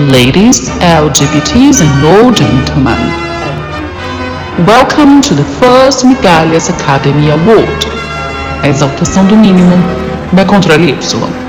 ladies, LGBTs, and all gentlemen. Welcome to the first Migalhas Academy Award. Exaltação do mínimo da Controle Y.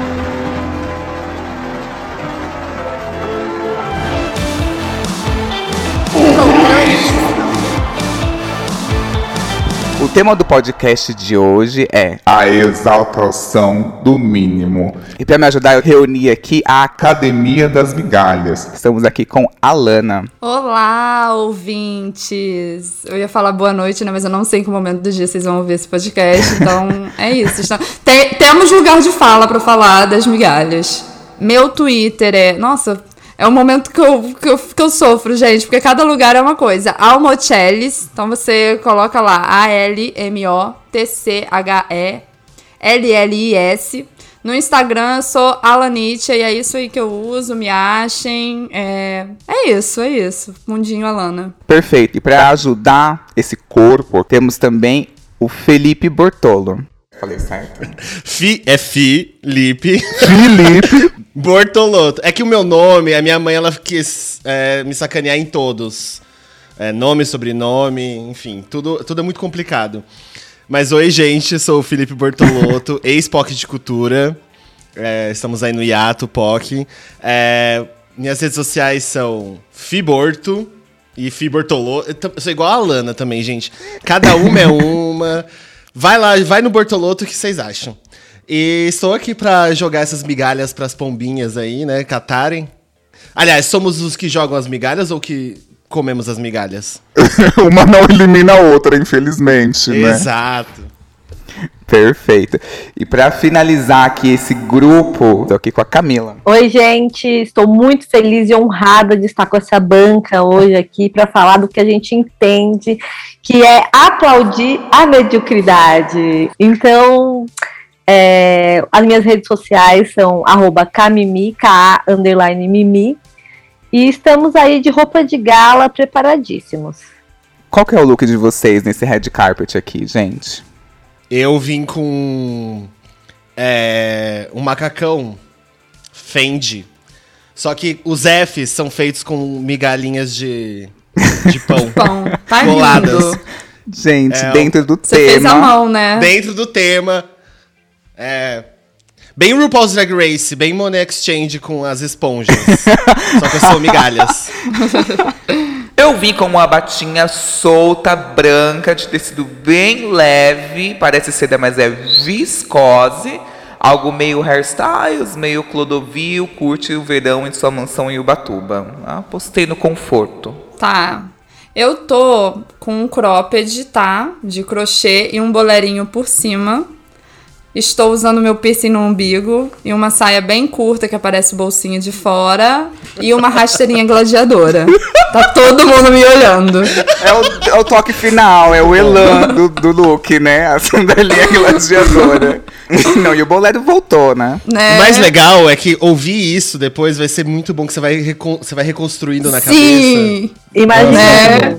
tema do podcast de hoje é a exaltação do mínimo. E para me ajudar, eu reuni aqui a Academia das Migalhas. Estamos aqui com a Lana. Olá, ouvintes! Eu ia falar boa noite, né? Mas eu não sei em que momento do dia vocês vão ouvir esse podcast, então é isso. Então, te- temos lugar de fala pra falar das migalhas. Meu Twitter é. Nossa, é um momento que eu, que, eu, que eu sofro, gente, porque cada lugar é uma coisa. Almocheles, então você coloca lá A-L-M-O-T-C-H-E L-L-I-S. No Instagram eu sou Alanite e é isso aí que eu uso, me achem. É, é isso, é isso. Mundinho Alana. Perfeito. E para ajudar esse corpo, temos também o Felipe Bortolo. Falei certo? Fi, é Felipe Felipe. Bortolotto. É que o meu nome, a minha mãe, ela quis é, me sacanear em todos. É, nome, sobrenome, enfim, tudo, tudo é muito complicado. Mas oi, gente, sou o Felipe Bortolotto, ex-POC de Cultura. É, estamos aí no hiato, POC. É, minhas redes sociais são Fiborto e Fibortolotto. Eu sou igual a Lana também, gente. Cada uma é uma. Vai lá, vai no Bortolotto, o que vocês acham? E estou aqui pra jogar essas migalhas pras pombinhas aí, né, catarem. Aliás, somos os que jogam as migalhas ou que comemos as migalhas? Uma não elimina a outra, infelizmente, né? Exato. Perfeito. E para finalizar aqui esse grupo, tô aqui com a Camila. Oi, gente, estou muito feliz e honrada de estar com essa banca hoje aqui para falar do que a gente entende, que é aplaudir a mediocridade. Então, é, as minhas redes sociais são arroba camimi, K underline mimi, e estamos aí de roupa de gala preparadíssimos. Qual que é o look de vocês nesse red carpet aqui, gente? Eu vim com é, um macacão Fendi. Só que os Fs são feitos com migalhinhas de, de pão. Pão, tá. Gente, É, dentro do Você fez a tema. mão, né? Dentro do tema. É. Bem RuPaul's Drag Race, bem Monet Exchange com as esponjas. Só que eu sou migalhas. Eu vim com uma batinha solta, branca, de tecido bem leve, parece seda, mas é viscose. Algo meio hairstyles, meio Clodovil, curte o verão em sua mansão em Ubatuba. Apostei no conforto. Tá. Eu tô com um cropped, tá? De crochê e um bolerinho por cima. Estou usando meu piercing no umbigo e uma saia bem curta que aparece o bolsinho de fora e uma rasteirinha gladiadora. Tá todo mundo me olhando. É o, é o toque final, é o elan do, do look, né? A sandalinha gladiadora. Não, e o bolero voltou, né? Né? O mais legal é que ouvir isso depois vai ser muito bom, que você vai, recon- você vai reconstruindo na cabeça. Sim! Imagina. Né?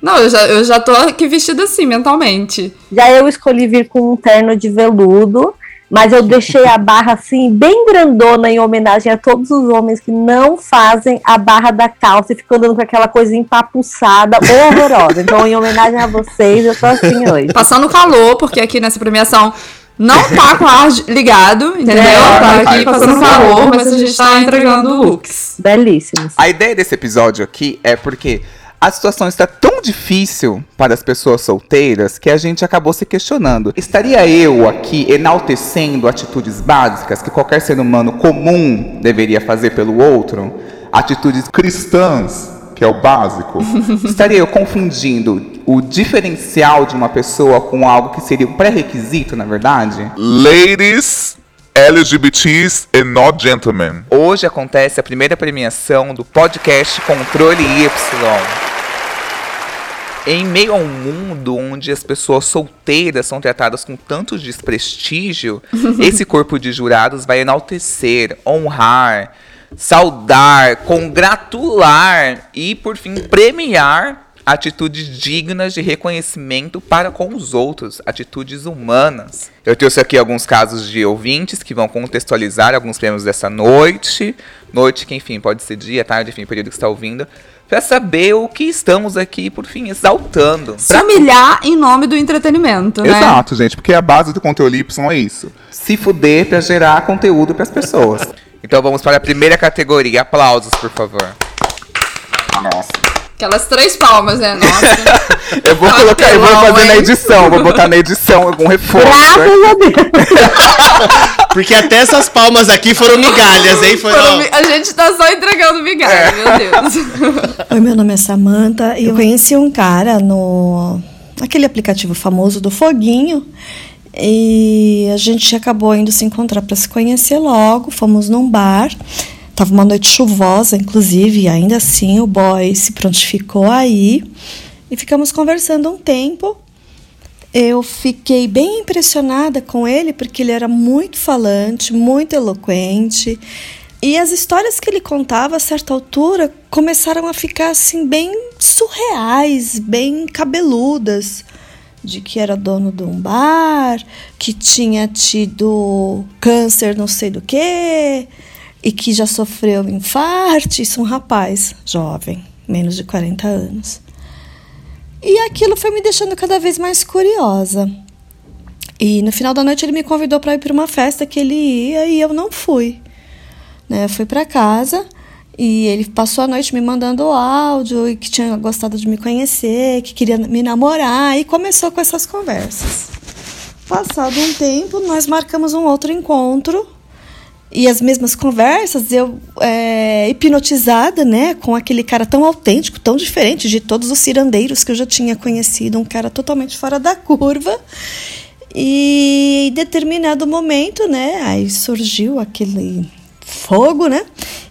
Não, eu já, eu já tô aqui vestida assim, mentalmente. Já eu escolhi vir com um terno de veludo, mas eu deixei a barra assim, bem grandona, em homenagem a todos os homens que não fazem a barra da calça e ficam andando com aquela coisa empapuçada, horrorosa. Então, em homenagem a vocês, eu tô assim hoje. Passando calor, porque aqui nessa premiação não tá com o ar ligado, entendeu? É, tá aqui tá passando passando calor, mas a gente tá entregando looks. Belíssimos. A ideia desse episódio aqui é porque a situação está tão difícil para as pessoas solteiras que a gente acabou se questionando. Estaria eu aqui enaltecendo atitudes básicas que qualquer ser humano comum deveria fazer pelo outro? Atitudes Cristãs, que é o básico. Estaria eu confundindo o diferencial de uma pessoa com algo que seria um pré-requisito, na verdade? Ladies, LGBTs and not gentlemen. Hoje acontece a primeira premiação do podcast Controle Y. Em meio a um mundo onde as pessoas solteiras são tratadas com tanto desprestígio, esse corpo de jurados vai enaltecer, honrar, saudar, congratular e, por fim, premiar atitudes dignas de reconhecimento para com os outros, atitudes humanas. Eu trouxe aqui alguns casos de ouvintes que vão contextualizar alguns prêmios dessa noite. Noite que, enfim, pode ser dia, tarde, enfim, período que está ouvindo. Pra saber o que estamos aqui, por fim, exaltando. Se humilhar em nome do entretenimento, né? Exato, gente, porque a base do conteúdo Y é isso. Se fuder pra gerar conteúdo pras pessoas. Então vamos para a primeira categoria. Aplausos, por favor. Nossa. Aquelas três palmas, né? Nossa. Eu vou colocar, eu vou fazer na edição, vou botar na edição algum reforço. Graças a Deus. Porque até essas palmas aqui foram migalhas, hein? Foi, Foram A gente tá só entregando migalha, meu Deus. Oi, meu nome é Samantha e eu conheci um cara no aquele aplicativo famoso do Foguinho e a gente acabou indo se encontrar para se conhecer logo. Fomos num bar, tava uma noite chuvosa, inclusive, e ainda assim o boy se prontificou aí e ficamos conversando um tempo. Eu fiquei bem impressionada com ele porque ele era muito falante, muito eloquente. E as histórias que ele contava a certa altura começaram a ficar assim bem surreais, bem cabeludas, de que era dono de um bar, que tinha tido câncer não sei do que, e que já sofreu infarto, isso um rapaz jovem, menos de 40 anos. E aquilo foi me deixando cada vez mais curiosa. E no final da noite ele me convidou para ir para uma festa que ele ia e eu não fui. Né? Eu fui para casa e ele passou a noite me mandando áudio e que tinha gostado de me conhecer, que queria me namorar e começou com essas conversas. Passado um tempo, nós marcamos um outro encontro e as mesmas conversas, eu é, hipnotizada, né, com aquele cara tão autêntico, tão diferente de todos os cirandeiros que eu já tinha conhecido, um cara totalmente fora da curva. E em determinado momento, né, aí surgiu aquele fogo, né,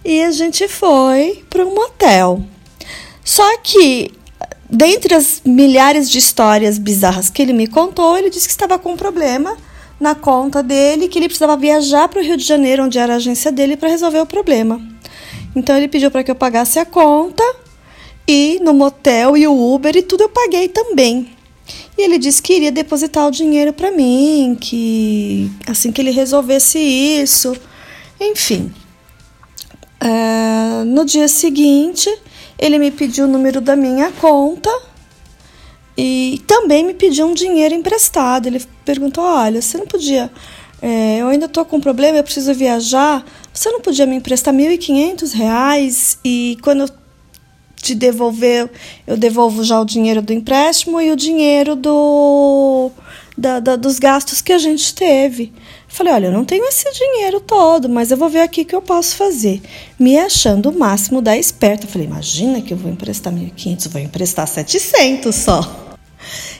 e a gente foi para um motel. Só que dentre as milhares de histórias bizarras que ele me contou, ele disse que estava com um problema na conta dele, que ele precisava viajar para o Rio de Janeiro, onde era a agência dele, para resolver o problema. Então ele pediu para que eu pagasse a conta e no motel e o Uber e tudo eu paguei também. E ele disse que iria depositar o dinheiro para mim, que assim que ele resolvesse isso, enfim. É, no dia seguinte, ele me pediu o número da minha conta e também me pediu um dinheiro emprestado. Ele perguntou: Olha, você não podia. é, eu ainda estou com um problema, eu preciso viajar. Você não podia me emprestar 1.500 reais e quando eu te devolver, eu devolvo já o dinheiro do empréstimo e o dinheiro do, da, da- dos gastos que a gente teve. Falei, olha, eu não tenho esse dinheiro todo, mas eu vou ver aqui o que eu posso fazer. Me achando o máximo da esperta. Falei, imagina que eu vou emprestar 1.500, eu vou emprestar 700 só.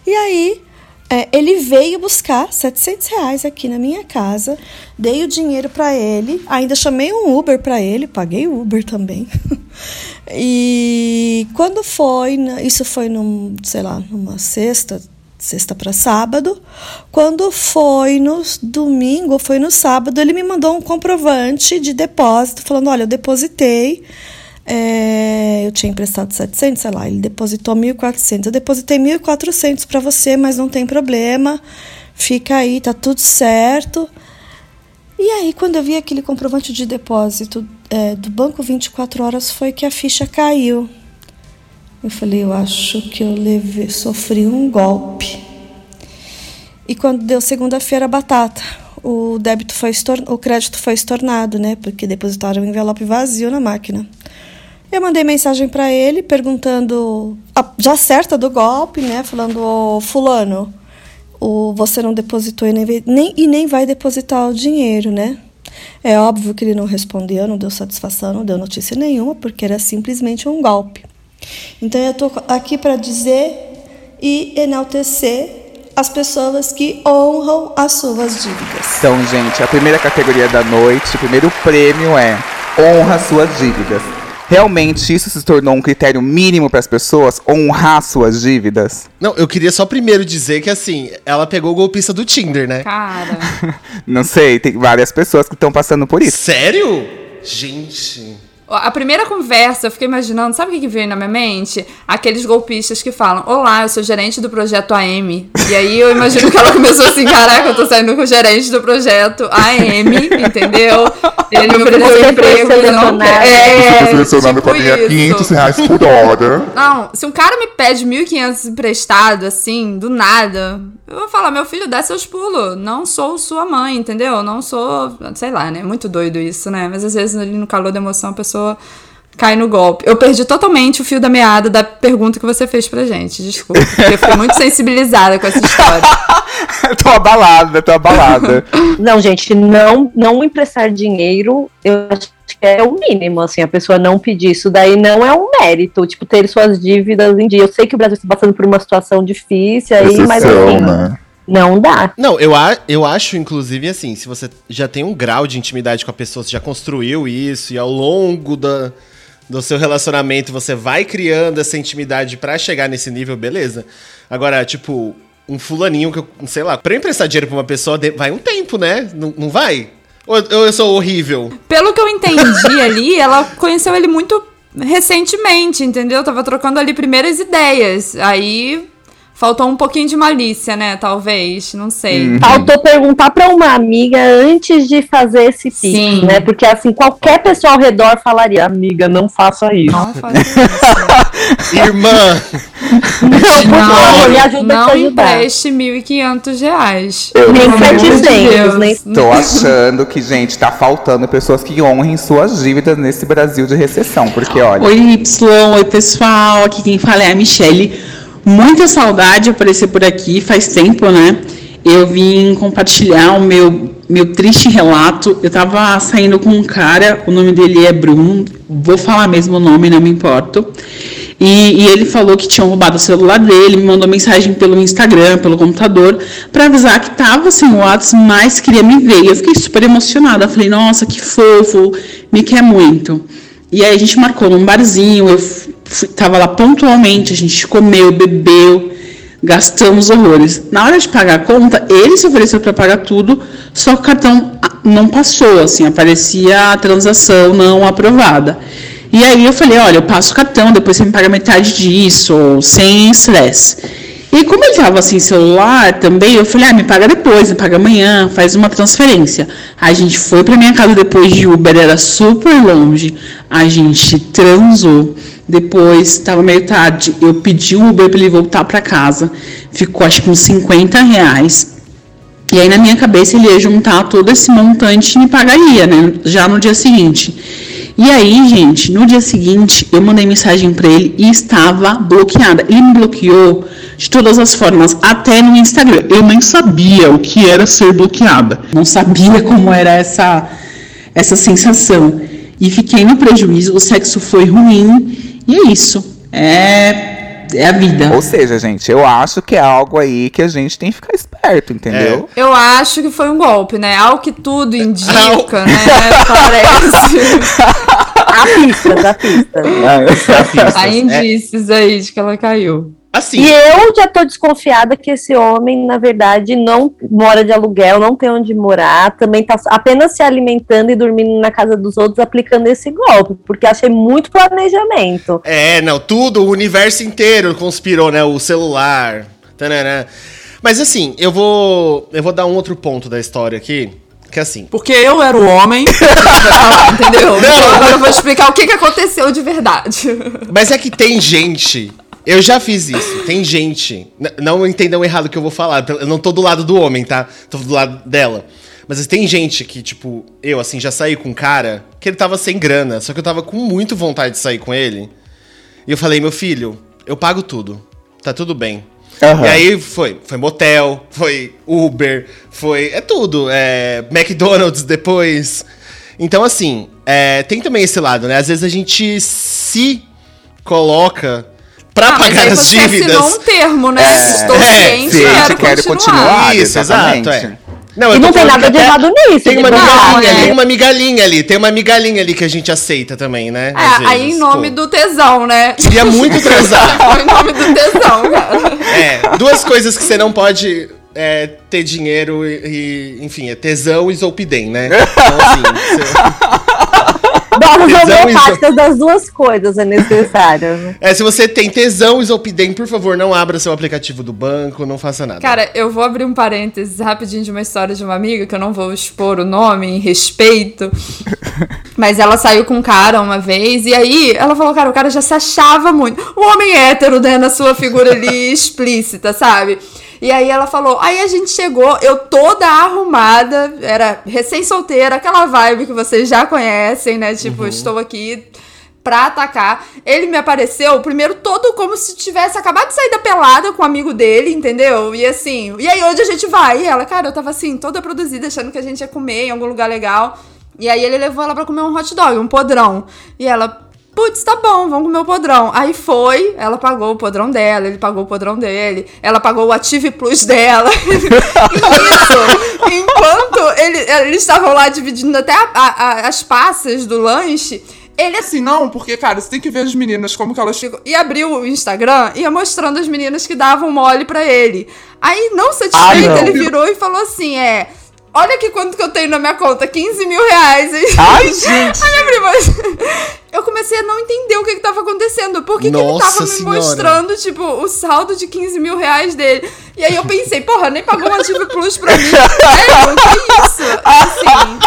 E aí, é, ele veio buscar 700 reais aqui na minha casa, dei o dinheiro para ele, ainda chamei um Uber para ele, paguei o Uber também. e quando foi, isso foi num, sei lá, numa sexta, sexta para sábado. Quando foi no domingo, foi no sábado, ele me mandou um comprovante de depósito, falando: olha, eu depositei. É, eu tinha emprestado 700, sei lá, ele depositou 1.400. Eu depositei 1.400 para você, mas não tem problema. Fica aí, tá tudo certo. E aí, quando eu vi aquele comprovante de depósito é, do banco 24 horas, foi que a ficha caiu. Eu falei, eu acho que eu levei, sofri um golpe. E quando deu segunda-feira, batata. O débito foi o crédito foi estornado, né? Porque depositaram um envelope vazio na máquina. Eu mandei mensagem para ele perguntando, já certa do golpe, né? Falando, ô fulano, o, você não depositou e nem, nem, e nem vai depositar o dinheiro, né? É óbvio que ele não respondeu, não deu satisfação, não deu notícia nenhuma, porque era simplesmente um golpe. Então eu estou aqui para dizer e enaltecer as pessoas que honram as suas dívidas. Então, gente, a primeira categoria da noite, o primeiro prêmio é honra suas dívidas. Realmente isso se tornou um critério mínimo para as pessoas honrar suas dívidas? Não, eu queria só primeiro dizer que assim, ela pegou o golpista do Tinder, né? Cara, Não sei, tem várias pessoas que estão passando por isso. Sério? Gente. A primeira conversa, eu fiquei imaginando, sabe o que, que veio na minha mente? Aqueles golpistas que falam: Olá, eu sou gerente do projeto AM. E aí eu imagino que ela começou assim: Caraca, eu tô saindo com o gerente do projeto AM, entendeu? Ele me ofereceu emprego, ele não quer. É, selecionando tipo pra ganhar isso. 500 reais por hora. Não, se um cara me pede 1.500 emprestado, assim, do nada, eu vou falar, meu filho, dá seus pulos. Não sou sua mãe, entendeu? Não sou, sei lá, né? Muito doido isso, né? Mas às vezes ali no calor da emoção a pessoa cai no golpe. Eu perdi totalmente o fio da meada da pergunta que você fez pra gente, desculpa. Porque eu fiquei muito sensibilizada com essa história. tô abalada, tô abalada. Não, gente, não, não emprestar dinheiro, eu acho que é o mínimo, assim, a pessoa não pedir isso daí não é um mérito, tipo, ter suas dívidas em dia. Eu sei que o Brasil está passando por uma situação difícil aí, mas Exceção, assim, né? Não dá. Não, eu, a, eu acho, inclusive, assim, se você já tem um grau de intimidade com a pessoa, você já construiu isso, e ao longo da, do seu relacionamento você vai criando essa intimidade pra chegar nesse nível, beleza. Agora, tipo, um fulaninho que eu, sei lá, pra eu emprestar dinheiro pra uma pessoa, vai um tempo, né? Não, não vai? Ou, ou eu sou horrível? Pelo que eu entendi ali, ela conheceu ele muito recentemente, entendeu? Tava trocando ali primeiras ideias. Aí faltou um pouquinho de malícia, né? Talvez, não sei. Faltou perguntar pra uma amiga antes de fazer esse Sim. pix, né? Porque assim, qualquer pessoa ao redor falaria, amiga, não faça isso. Não faça isso. Irmã! Não, por favor, me ajuda a não te ajudar. empreste 1.500 reais. Eu Nem Pelo amor de 700, Deus. nem Tô achando que, gente, tá faltando pessoas que honrem suas dívidas nesse Brasil de recessão. Porque, olha. Oi, Y, oi, pessoal. Aqui quem fala é a Michelle. Muita saudade de aparecer por aqui, faz tempo, né? Eu vim compartilhar o meu, meu triste relato. Eu tava saindo com um cara, o nome dele é Bruno, vou falar mesmo o nome, não me importo. E, e ele falou que tinham roubado o celular dele, me mandou mensagem pelo Instagram, pelo computador, para avisar que tava sem o WhatsApp, mas queria me ver. E eu fiquei super emocionada. Falei, nossa, que fofo, me quer muito. E aí a gente marcou num barzinho, eu fui, tava lá pontualmente, a gente comeu, bebeu, gastamos horrores. Na hora de pagar a conta, ele se ofereceu para pagar tudo, só que o cartão ah, não passou, assim, aparecia a transação não aprovada. E aí eu falei, olha, eu passo o cartão, depois você me paga metade disso, sem estresse. E como ele estava sem celular também, eu falei, ah, me paga depois, me paga amanhã, faz uma transferência. A gente foi para minha casa depois de Uber, era super longe. A gente transou. Depois, estava meio tarde, eu pedi o Uber para ele voltar para casa. Ficou acho que uns 50 reais. E aí na minha cabeça ele ia juntar todo esse montante e me pagaria, né? Já no dia seguinte. E aí, gente, no dia seguinte eu mandei mensagem para ele e estava bloqueada. Ele me bloqueou de todas as formas, até no Instagram. Eu nem sabia o que era ser bloqueada. Não sabia como era essa essa sensação. E fiquei no prejuízo, o sexo foi ruim. E é isso. É, é a vida. Ou seja, gente, eu acho que é algo aí que a gente tem que ficar esperto, entendeu? Eu acho que foi um golpe, né? Ao que tudo indica, né? Parece. a pista, da pista. Há É, indícios aí de que ela caiu. Assim, E eu já tô desconfiada que esse homem, na verdade, não mora de aluguel, não tem onde morar, também tá apenas se alimentando e dormindo na casa dos outros, aplicando esse golpe, porque achei muito planejamento. É, não, tudo, o universo inteiro conspirou, né? O celular. Tananã. Mas assim, eu vou. Eu vou dar um outro ponto da história aqui. Que é assim. Porque eu era o homem. Entendeu? Então agora eu vou explicar o que, que aconteceu de verdade. Mas é que tem gente. Eu já fiz isso. Tem gente. Não entendam errado o que eu vou falar. Eu não tô do lado do homem, tá? Tô do lado dela. Mas tem gente que, tipo, eu, assim, já saí com um cara que ele tava sem grana. Só que eu tava com muito vontade de sair com ele. E eu falei, meu filho, eu pago tudo. Tá tudo bem. Aham. E aí foi, foi motel, foi Uber, foi. É tudo. É, McDonald's depois. Então, assim, é, tem também esse lado, né? Às vezes a gente se coloca pra Ah, pagar as você dívidas. assinou um termo, né? É, Estou é, ciente, sim, quero, quero continuar. continuar. Isso, exatamente. exato, é. Não, E não tem nada de errado nisso, Tem uma migalhinha, né? tem uma migalhinha ali, tem uma migalhinha ali que a gente aceita também, né? É, aí em nome pô. do tesão, né? Queria muito transar. Em nome do tesão, cara. É, duas coisas que você não pode é, ter dinheiro e, e, enfim, é tesão e zolpidem, né? Então, assim, você- Tesão, homeopáticas das duas coisas é necessário. né? É, se você tem tesão isopidem, por favor, não abra seu aplicativo do banco, não faça nada. Cara, eu vou abrir um parênteses rapidinho de uma história de uma amiga, que eu não vou expor o nome em respeito. Mas ela saiu com um cara uma vez, e aí ela falou, cara, o cara já se achava muito. O homem hétero, né, na sua figura ali explícita, sabe? E aí ela falou, aí a gente chegou, eu toda arrumada, era recém-solteira, aquela vibe que vocês já conhecem, né? Tipo, estou aqui pra atacar. Ele me apareceu, primeiro, todo como se tivesse acabado de sair da pelada com um amigo dele, entendeu? E assim, e aí onde a gente vai? E ela, cara, eu tava assim, toda produzida, achando que a gente ia comer em algum lugar legal. E aí ele levou ela pra comer um hot dog, um podrão. E ela, putz, tá bom, vamos comer o podrão. Aí foi, ela pagou o podrão dela, ele pagou o podrão dele, ela pagou o Active Plus dela. e isso, enquanto ele- eles estavam lá dividindo até a- a- as passas do lanche, ele Assim, não, porque, cara, você tem que ver as meninas como que elas ficam. e abriu o Instagram e ia mostrando as meninas que davam mole pra ele. Aí, não satisfeito, Ah, não. ele virou e falou assim: é. Olha aqui quanto que eu tenho na minha conta, 15 mil reais. Ai, gente. Aí minha prima, eu comecei a não entender o que que tava acontecendo. Por que, que ele tava me Senhora. mostrando, tipo, o saldo de 15 mil reais dele? E aí eu pensei, porra, nem pagou um Ativo Plus pra mim. É, que isso? Assim.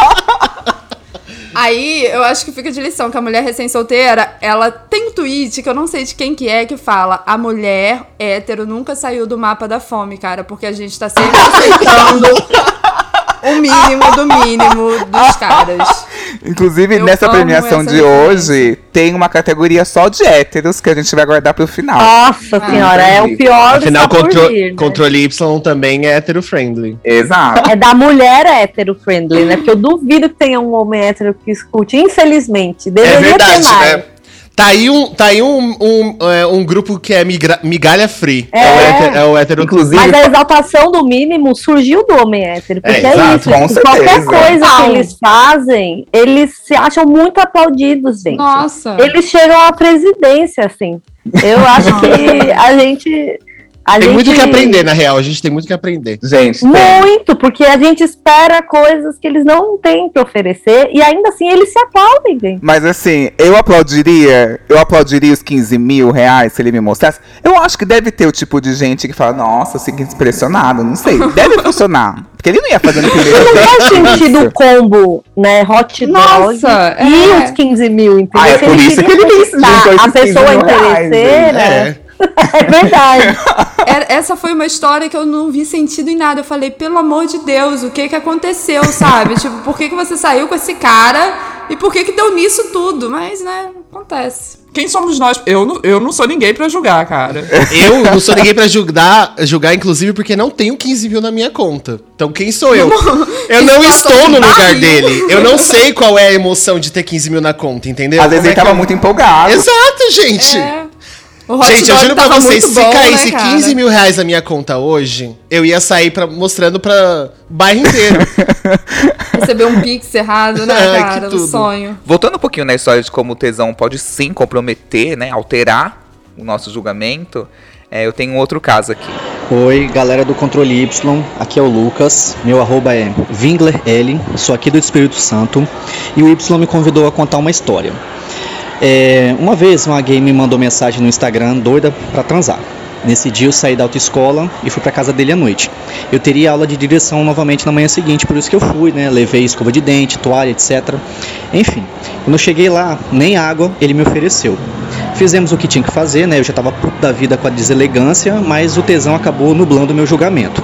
Aí, eu acho que fica de lição que a mulher recém-solteira, ela tem um tweet que eu não sei de quem que é, que fala a mulher hétero nunca saiu do mapa da fome, cara, porque a gente tá sempre aceitando o mínimo do mínimo dos caras. Inclusive, Eu nessa premiação de hoje, tem uma categoria só de héteros que a gente vai guardar pro final. Nossa Ah, senhora, é o pior do Afinal, contro vir, né? controle Y também é hétero-friendly. Exato. É da mulher hétero-friendly, né? Porque eu duvido que tenha um homem hétero que escute. Infelizmente. Deveria É verdade, ter mais. né? Tá aí um, tá aí um, um, é, um grupo que é migra- migalha free. É, É. o hétero, é o hétero Inclusive, Mas a exaltação do mínimo surgiu do homem hétero. Porque É, é, exato, isso. com tipo, qualquer coisa que eles fazem, eles se acham muito aplaudidos, gente. Nossa. Eles chegam à presidência, assim. Eu acho que a gente. A Tem gente... muito que aprender, na real. A gente tem muito que aprender. gente, tem. Muito, porque a gente espera coisas que eles não têm que oferecer e ainda assim eles se aplaudem, gente. Mas assim, eu aplaudiria, eu aplaudiria os 15 mil reais se ele me mostrasse. Eu acho que deve ter o tipo de gente que fala, nossa, fica impressionado, não sei. Deve funcionar. Porque ele não ia fazer no primeiro Não faz date sentido o combo, né? Hot dog Nossa, e é. os 15 mil, entendeu? Ah, é por isso que ele disse, a esses 15 pessoa mil reais, interesseira. É. É verdade. Essa foi uma história que eu não vi sentido em nada. Eu falei, pelo amor de Deus, o que que aconteceu, sabe? tipo, por que que você saiu com esse cara e por que que deu nisso tudo? Mas, né, acontece. Quem somos nós? Eu não, eu não sou ninguém pra julgar, cara. Eu não sou ninguém pra julgar, julgar, inclusive, porque não tenho 15 mil na minha conta. Então quem sou eu? Eu não estou no lugar dele. Eu não sei qual é a emoção de ter 15 mil na conta, entendeu? Às vezes Como é ele tava eu- muito empolgado. Exato, gente. É. Gente, eu juro pra vocês, se bom, caísse né, cara? 15 mil reais na minha conta hoje, eu ia sair pra, mostrando pra bairro inteiro. Receber um pix errado, né, Ai, que cara? O tudo. sonho. Voltando um pouquinho na história de como o tesão pode sim comprometer, né? Alterar o nosso julgamento. é, eu tenho um outro caso aqui. Oi, galera do Controle Y, aqui é o Lucas, meu arroba é VinglerL, sou aqui do Espírito Santo e o Y me convidou a contar uma história. É, uma vez uma gay me mandou mensagem no Instagram doida pra transar. Nesse dia eu saí da autoescola e fui pra casa dele à noite. Eu teria aula de direção novamente na manhã seguinte, por isso que eu fui, né? Levei escova de dente, toalha, etc. Enfim, quando eu cheguei lá, nem água ele me ofereceu. Fizemos o que tinha que fazer, né? Eu já estava puto da vida com a deselegância, mas o tesão acabou nublando meu julgamento.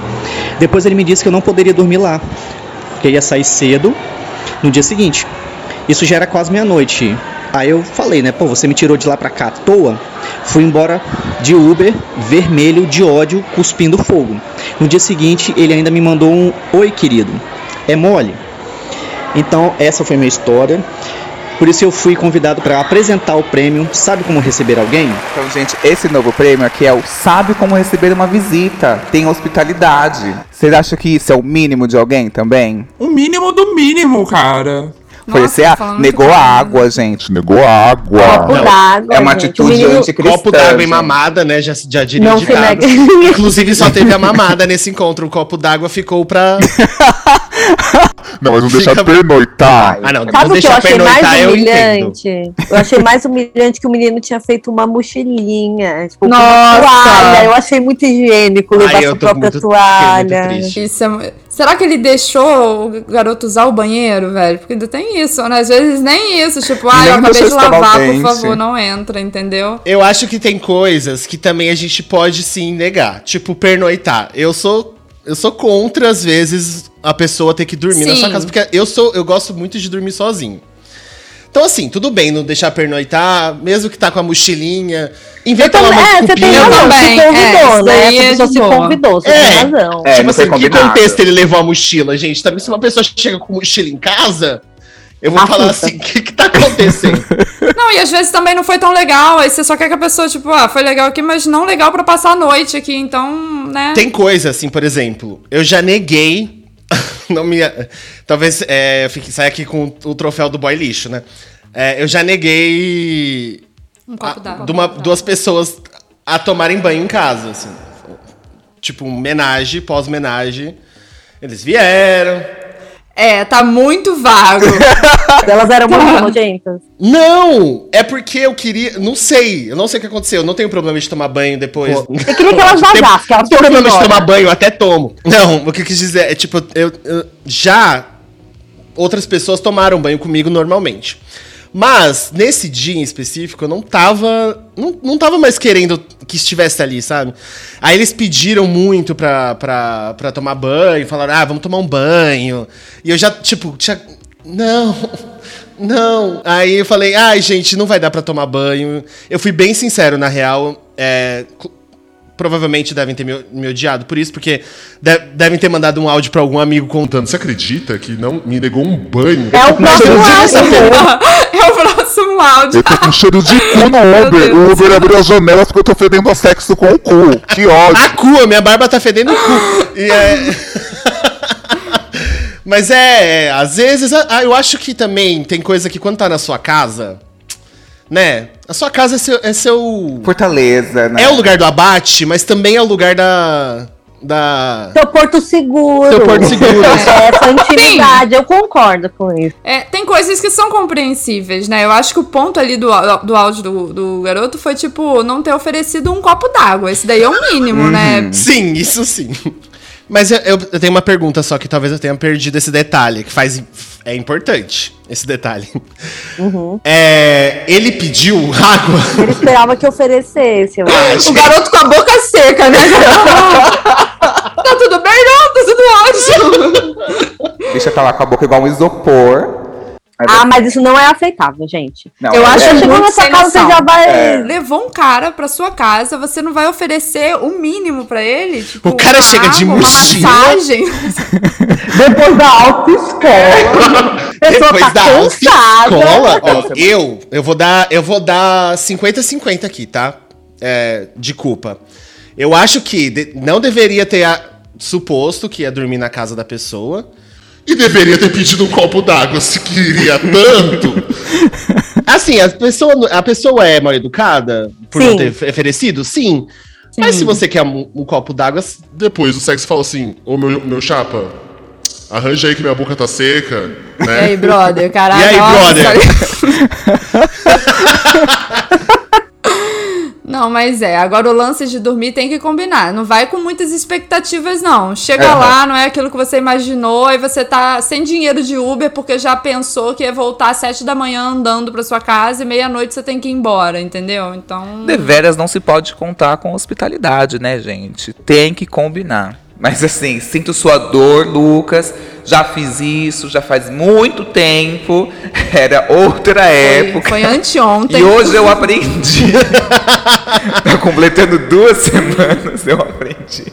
Depois ele me disse que eu não poderia dormir lá, eu ia sair cedo no dia seguinte. Isso já era quase meia-noite. Aí eu falei, né? Pô, você me tirou de lá pra cá à toa? Fui embora de Uber, vermelho, de ódio, cuspindo fogo. No dia seguinte, ele ainda me mandou um Oi, querido. É mole? Então, essa foi minha história. Por isso eu fui convidado para apresentar o prêmio Sabe Como Receber Alguém? Então, gente, esse novo prêmio aqui é o Sabe Como Receber uma Visita. Tem hospitalidade. Vocês acham que isso é o mínimo de alguém também? O mínimo do mínimo, cara. Foi Nossa, esse a... falando negou a bem. água, gente. Negou água. Copo d'água. É uma gente. atitude menino anticristã. copo d'água e mamada, né? Já, já diria Não nega. Inclusive, só teve a mamada nesse encontro. O copo d'água ficou pra. Não, mas não deixar Fica- pernoitar. Ah, não, Sabe não o que eu achei pernoitar, mais eu humilhante? Eu achei mais humilhante que o menino tinha feito uma mochilinha. Tipo, Nossa! uma toalha. Eu achei muito higiênico levar Ai, eu sua própria muito- toalha. é Será que ele deixou o garoto usar o banheiro, velho? Porque ainda tem isso, né? Às vezes nem isso. Tipo, ah, Nem eu acabei de lavar, por favor, não entra, entendeu? Eu acho que tem coisas que também a gente pode sim negar. Tipo, pernoitar. Eu sou. Eu sou contra, às vezes, a pessoa ter que dormir na Sim. sua casa, porque eu sou. Eu gosto muito de dormir sozinho. Então, assim, tudo bem não deixar pernoitar, mesmo que tá com a mochilinha. Inventa também, uma é, você tem razão, também, se convidou, é, né? Essa é pessoa de se boa. É. convidou, você tem razão. É, tipo assim, que combinado. contexto ele levou a mochila, gente? Também se uma pessoa chega com mochila em casa, eu vou falar assim, o que que tá acontecendo? Não, e às vezes também não foi tão legal. Aí você só quer que a pessoa, tipo, ah, foi legal aqui, mas não legal pra passar a noite aqui. Então, né? Tem coisa, assim, por exemplo, eu já neguei. não me, talvez é, eu fique, saia aqui com o troféu do boy lixo, né? É, eu já neguei Um copo d'água. duas pessoas a tomarem banho em casa, assim. Tipo, homenagem, pós-homenagem. Eles vieram. É, tá muito vago. Elas eram muito nojentas. Não! É porque eu queria. Não sei. Eu não sei o que aconteceu. Eu não tenho problema de tomar banho depois. Eu queria que elas vazassem, elas Não tem problema de fossem tomar embora. banho, eu até tomo. Não, o que eu quis dizer é, tipo, eu, eu- já outras pessoas tomaram banho comigo normalmente. Mas, nesse dia em específico, eu não tava. Não, não tava mais querendo que estivesse ali, sabe? Aí eles pediram muito pra, pra, pra tomar banho, falaram, ah, vamos tomar um banho. E eu já, tipo, tinha. Não, não. Aí eu falei, ai, gente, não vai dar pra tomar banho. Eu fui bem sincero, na real. É, provavelmente devem ter me, me odiado por isso, porque de- devem ter mandado um áudio pra algum amigo contando. Você acredita que não me negou um banho? É o próximo áudio. É o próximo áudio. Eu tô com cheiro de cu no Uber. O Uber abriu as janelas porque eu tô fedendo a sexo com o cu. Que ódio. A cu, a minha barba tá fedendo o cu. E é... Mas é, é, às vezes, ah, eu acho que também tem coisa que quando tá na sua casa, né? A sua casa é seu. É, seu, Fortaleza, né? é o lugar do abate, mas também é o lugar da. Da. Seu porto seguro. Seu porto seguro. É, essa intimidade, eu concordo com isso. É, tem coisas que são compreensíveis, né? Eu acho que o ponto ali do, do áudio do, do garoto foi, tipo, não ter oferecido um copo d'água. Esse daí é o mínimo, né? Sim, isso sim. Mas eu, eu- eu tenho uma pergunta só que talvez eu tenha perdido esse detalhe, que faz. É importante esse detalhe. É, ele pediu água. Ele esperava que oferecesse. acho. O garoto com a boca seca, né? tá tudo bem? Não, tá tudo ótimo. Deixa tá lá com a boca igual um isopor. Aí Ah, mas isso não é aceitável, gente. Não, Eu é- acho é- Chegou na sua casa, você já vai. É. Levou um cara pra sua casa, você não vai oferecer o mínimo pra ele? Tipo, O cara uma chega de mochila. Uma massagem. Depois da autoescola. Depois tá da autoescola, ó, eu, eu vou dar, eu vou dar 50-50 aqui, tá? É, de culpa. Eu acho que de- não deveria ter a- suposto que ia dormir na casa da pessoa. E deveria ter pedido um copo d'água se queria tanto. Assim, a pessoa, a pessoa é mal educada por não Sim. ter oferecido? Sim. Mas se você quer um, um copo d'água, Depois o sexo fala assim: Ô meu, meu chapa, arranja aí que minha boca tá seca. E Né? aí, brother? Caralho. E aí, nossa, brother? Não, mas é. Agora o lance de dormir tem que combinar. Não vai com muitas expectativas, não. Chega Aham. lá, não é aquilo que você imaginou, aí você tá sem dinheiro de Uber porque já pensou que ia voltar às sete da manhã andando pra sua casa e meia-noite você tem que ir embora, entendeu? Então. Deveras não se pode contar com hospitalidade, né, gente? Tem que combinar. Mas assim, sinto sua dor, Lucas. Já fiz isso, já faz muito tempo. Era outra Foi, época. foi anteontem. E hoje eu aprendi. tá completando duas semanas, eu aprendi.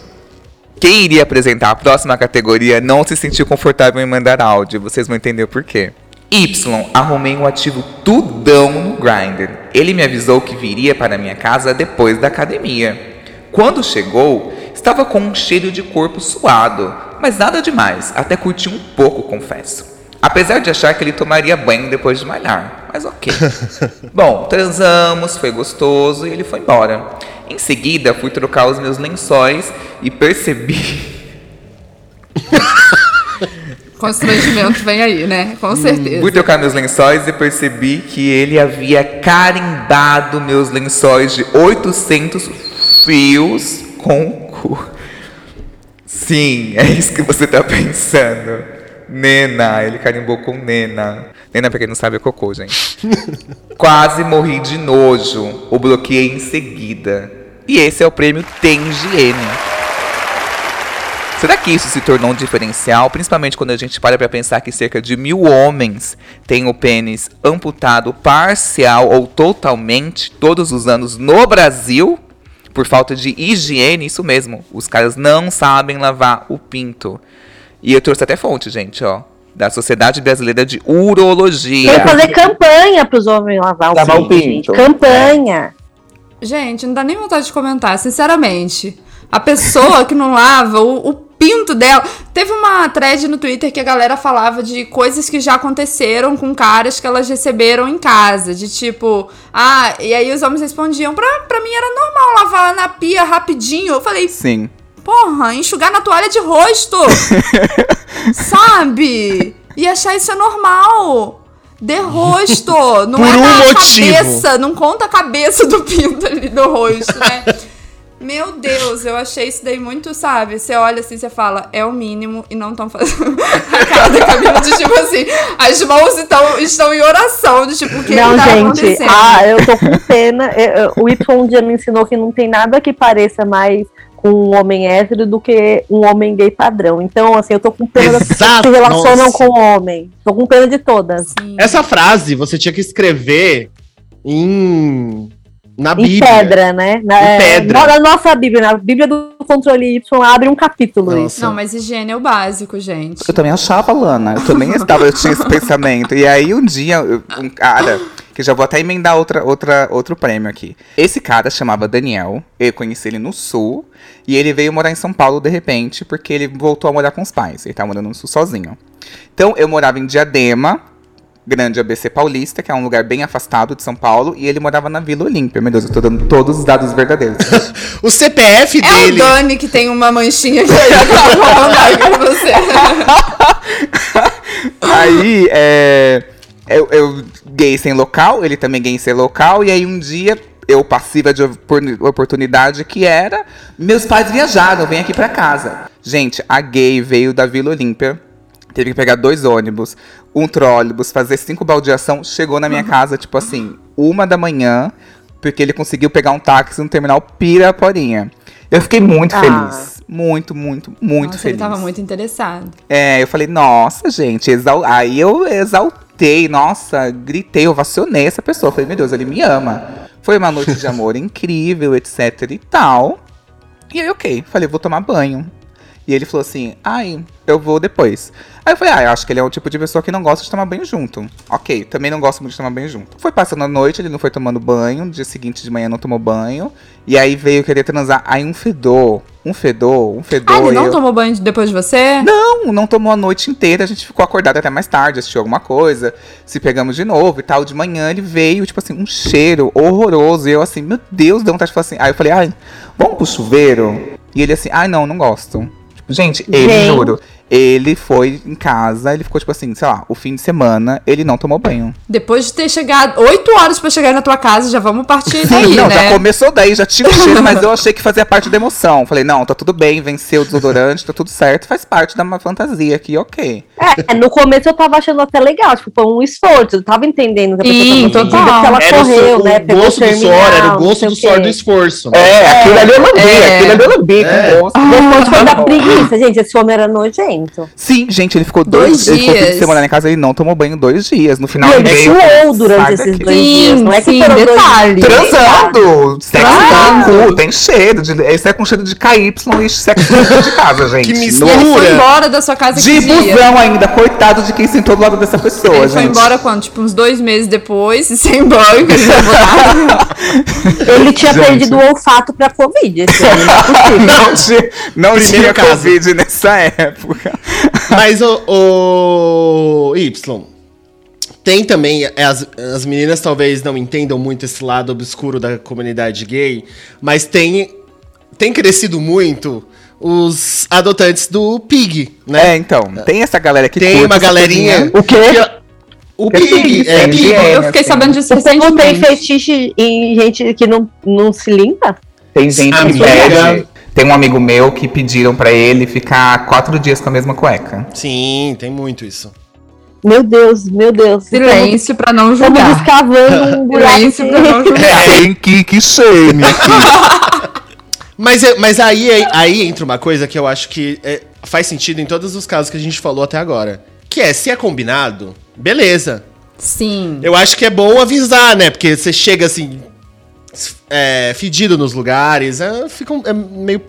Quem iria apresentar a próxima categoria não se sentiu confortável em mandar áudio. Vocês vão entender o porquê. Y, arrumei um ativo tudão no Grindr. Ele me avisou que viria para minha casa depois da academia. Quando chegou, estava com um cheiro de corpo suado, mas nada demais, até curti um pouco, confesso. Apesar de achar que ele tomaria banho depois de malhar, mas ok. Bom, transamos, foi gostoso e ele foi embora. Em seguida, fui trocar os meus lençóis e percebi. Constrangimento vem aí, né? Com certeza. Fui trocar meus lençóis e percebi que ele havia carimbado meus lençóis de 800 fios com o cu. Sim, é isso que você tá pensando. Nena, ele carimbou com Nena. Nena, pra quem não sabe, é cocô, gente. Quase morri de nojo. O bloqueei em seguida. E esse é o prêmio Tem Higiene. Será que isso se tornou um diferencial, principalmente quando a gente para para pensar que cerca de mil homens têm o pênis amputado parcial ou totalmente todos os anos no Brasil? Por falta de higiene, isso mesmo. Os caras não sabem lavar o pinto. E eu trouxe até fonte, gente, ó. Da Sociedade Brasileira de Urologia. Tem que fazer campanha pros homens lavar o Lavar o pinto, gente. pinto. Campanha. Gente, não dá nem vontade de comentar, sinceramente. A pessoa que não lava o, o pinto dela. Teve uma thread no Twitter que a galera falava de coisas que já aconteceram com caras que elas receberam em casa. De tipo, ah, e aí os homens respondiam: pra, pra mim era normal lavar na pia rapidinho. Eu falei, Sim. porra, enxugar na toalha de rosto. Sabe? E achar isso é normal. De rosto. Não Por é um na motivo. cabeça. Não conta a cabeça do pinto ali do rosto, né? Meu Deus, eu achei isso daí muito, sabe? Você olha assim, você fala, é o mínimo e não estão fazendo. a cara da Camila de tipo assim, as mãos estão, estão em oração, de tipo, o que não, tá gente, acontecendo? ah, eu tô com pena. Eu- eu- o Y um dia me ensinou que não tem nada que pareça mais com um homem hétero do que um homem gay padrão. Então, assim, eu tô com pena das pessoas que Exato, se relacionam nossa. com o homem. Tô com pena de todas. Sim. Essa frase você tinha que escrever em. Na Em Bíblia. pedra, né? Na, Em é, pedra. Na nossa Bíblia, na Bíblia do controle Y, abre um capítulo. Nossa. isso. Não, mas higiene é o básico, gente. Eu também achava, Lana. Eu também estava, eu tinha esse pensamento. E aí um dia, um cara, que já vou até emendar outra, outra, outro prêmio aqui. Esse cara chamava Daniel. Eu conheci ele no sul. E ele veio morar em São Paulo de repente, porque ele voltou a morar com os pais. Ele tava morando no sul sozinho. Então eu morava em Diadema, Grande ABC Paulista, que é um lugar bem afastado de São Paulo, e ele morava na Vila Olímpia. Meu Deus, eu tô dando todos os dados verdadeiros. O CPF É o dele. Dani que tem uma manchinha aqui. Aí, é, eu, eu gay sem local, ele também gay sem local, e aí um dia eu passiva de opor- oportunidade que era, meus pais viajaram, vem aqui pra casa. Gente, a gay veio da Vila Olímpia, teve que pegar dois ônibus, um trólebus, fazer cinco baldeação, chegou na minha casa, tipo assim, uma da manhã, porque ele conseguiu pegar um táxi no terminal Piraporinha. Eu fiquei muito Ah. feliz. Muito, muito, muito Nossa, feliz. ele tava muito interessado. É, eu falei, nossa, gente, exal... aí eu exaltei, nossa, gritei, ovacionei essa pessoa. Falei, meu Deus, ele me ama. Foi uma noite de amor incrível, etc e tal. E aí, ok, falei, vou tomar banho. E ele falou assim, ai, eu vou depois. Aí eu falei, ah, eu acho que ele é o tipo de pessoa que não gosta de tomar banho junto. Ok, também não gosto muito de tomar banho junto. Foi passando a noite, ele não foi tomando banho, no dia seguinte de manhã não tomou banho. E aí veio querer transar, aí um fedor, um fedor, um fedor. Ah, ele não eu- tomou banho depois de você? não, não tomou a noite inteira, a gente ficou acordado até mais tarde, assistiu alguma coisa, se pegamos de novo e tal. De manhã ele veio, tipo assim, um cheiro horroroso. E eu assim, meu Deus, deu vontade de falar assim. Aí eu falei, ai, vamos pro chuveiro? E ele assim, ai, não, não gosto. Gente, ele, Gente. juro, ele foi em casa, ele ficou, tipo assim, sei lá, o fim de semana, ele não tomou banho. Depois de ter chegado oito horas pra chegar na tua casa, já vamos partir daí, não, né? já começou daí, já tinha o cheiro, mas eu achei que fazia parte da emoção. Falei, não, tá tudo bem, venceu o desodorante, tá tudo certo, faz parte da uma fantasia aqui, ok. É, no começo eu tava achando até legal, tipo, foi um esforço, eu tava entendendo que a Sim, tava total. que ela Era o, correu, né? o pegou gosto do suor, era o não gosto do o suor do esforço. né? É, aquilo ali eu lambi, É. aquilo ali eu lambi É. Depois foi da preguiça, gente, esse homem era nojento. Sim, gente, ele ficou dois, Dois Ele ficou fim de dias. semana na casa, ele não tomou banho dois dias. No final E ele veio, suou durante esses daqui. dois Sim, dias, não é que sim, foram dois detalhe. Transando! Sexo no cu, tem cheiro. De, isso é com cheiro de KY e sexo dentro de casa, gente. Que mistura. Ele foi embora da sua casa De que dia? busão ainda, coitado de quem sentou do lado dessa pessoa, Ele gente. foi embora quando? Tipo, uns dois meses depois, sem banho, que ele não tinha Gente. perdido o olfato pra Covid, esse homem, não é possível. Não, tinha, não tinha. Covid nessa época. Mas o, o Y. Tem também, as, as meninas talvez não entendam muito esse lado obscuro da comunidade gay, mas tem, tem crescido muito os adotantes do Pig, né? É, então, tem essa galera que Tem uma galerinha. O quê? O É Pig, Pig, é Pig. é. Eu fiquei assim. sabendo disso O povo tem fetiche em gente que não, não se limpa? Tem gente que. Tem um amigo meu que pediram pra ele ficar quatro dias com a mesma cueca. Sim, tem muito isso. Meu Deus, meu Deus. Silêncio pra não Estamos julgar. escavando um buraco. Silêncio pra não julgar. Tem que shame aqui. Mas, é- mas aí, aí- aí entra uma coisa que eu acho que é, faz sentido em todos os casos que a gente falou até agora. Que é, se é combinado, beleza. Sim. Eu acho que é bom avisar, né? Porque você chega assim, é, fedido nos lugares, é, fica um- é meio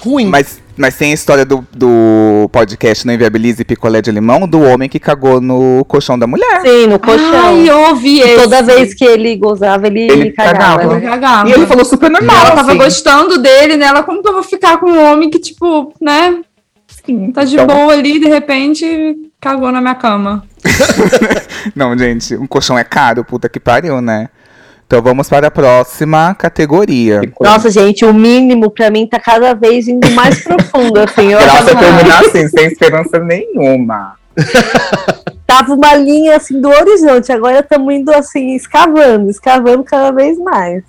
ruim. Mas, mas tem a história do, do podcast Não Inviabilize Picolé de Limão, do homem que cagou no colchão da mulher. Sim, no colchão. Ai, eu ouvi E esse. toda vez que ele gozava, ele, Ele cagava. cagava. Ela cagava. E ele falou super normal. ela tava assim. gostando dele, né? Ela, como que eu vou ficar com um homem que, tipo, né? Tá de Então- boa ali, de repente cagou na minha cama. Não, gente, um colchão é caro, puta que pariu, né? Então vamos para a próxima categoria. Nossa, gente, o mínimo pra mim tá cada vez indo mais profundo, assim. Eu você terminar assim, sem esperança nenhuma. tava uma linha, assim, do horizonte. Agora estamos indo, assim, escavando, escavando cada vez mais.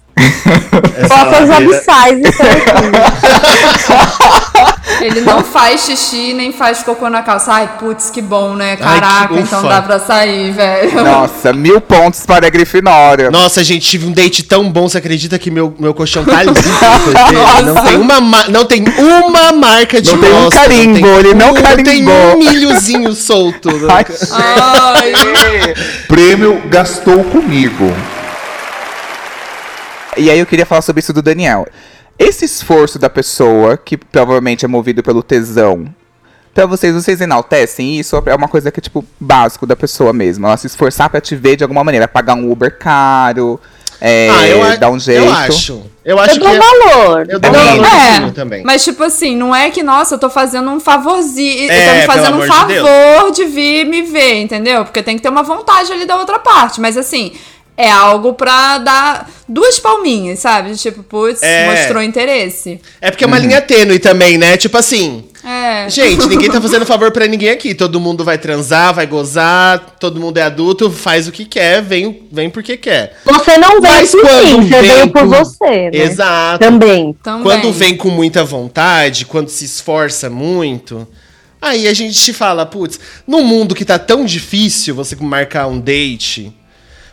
Fotos abissais, então. Ele não faz xixi nem faz cocô na calça. Ai, putz, que bom, né? Ai, Caraca, que então dá pra sair, velho. Nossa, mil pontos para a Grifinória. Nossa, gente, tive um date tão bom, você acredita que meu, meu colchão tá limpo? dele? não tem uma ma- não tem uma marca de Não tem um carimbo, não tem ele não um, Tem carimbou. um milhozinho solto. Ai, Ai, Prêmio gastou comigo. E aí eu queria falar sobre isso do Daniel. Esse esforço da pessoa, que provavelmente é movido pelo tesão, pra vocês, vocês enaltecem isso? É uma coisa que é, tipo, básico da pessoa mesmo. Ela se esforçar pra te ver de alguma maneira. Pagar um Uber caro, é, Ah, dar um jeito. eu acho. Eu acho Eu que dou é- valor. eu dou Também. valorzinho É, também. mas tipo assim, não é que, nossa, eu tô fazendo um favorzinho, É, eu tô me fazendo um amor de favor de vir me ver, entendeu? Porque tem que ter uma vontade ali da outra parte, mas assim, é algo pra dar duas palminhas, sabe? Tipo, putz, É. mostrou interesse. É porque é uma linha tênue também, né? Tipo assim, É. gente, ninguém tá fazendo favor pra ninguém aqui. Todo mundo vai transar, vai gozar, todo mundo é adulto, faz o que quer, vem, vem porque quer. Você não veio Mas por quando mim, você vem veio por você, né? Exato. Também. Também. Quando vem com muita vontade, quando se esforça muito, aí a gente fala, putz, num mundo que tá tão difícil você marcar um date.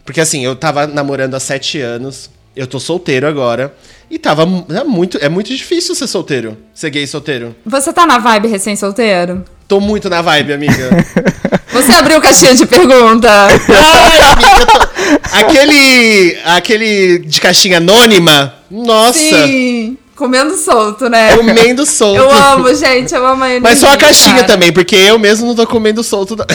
Porque assim, eu tava namorando há sete anos, eu tô solteiro agora. E tava é muito, é muito difícil ser solteiro, ser gay solteiro. Você tá na vibe recém-solteiro? Tô muito na vibe, amiga. Você abriu caixinha de pergunta? Ai, amiga, eu tô- Aquele, aquele de caixinha anônima, nossa, Sim. Comendo solto, né? comendo solto. Eu amo, gente, eu amo a energia, Mas só a caixinha cara. também, porque eu mesmo não tô comendo solto. não.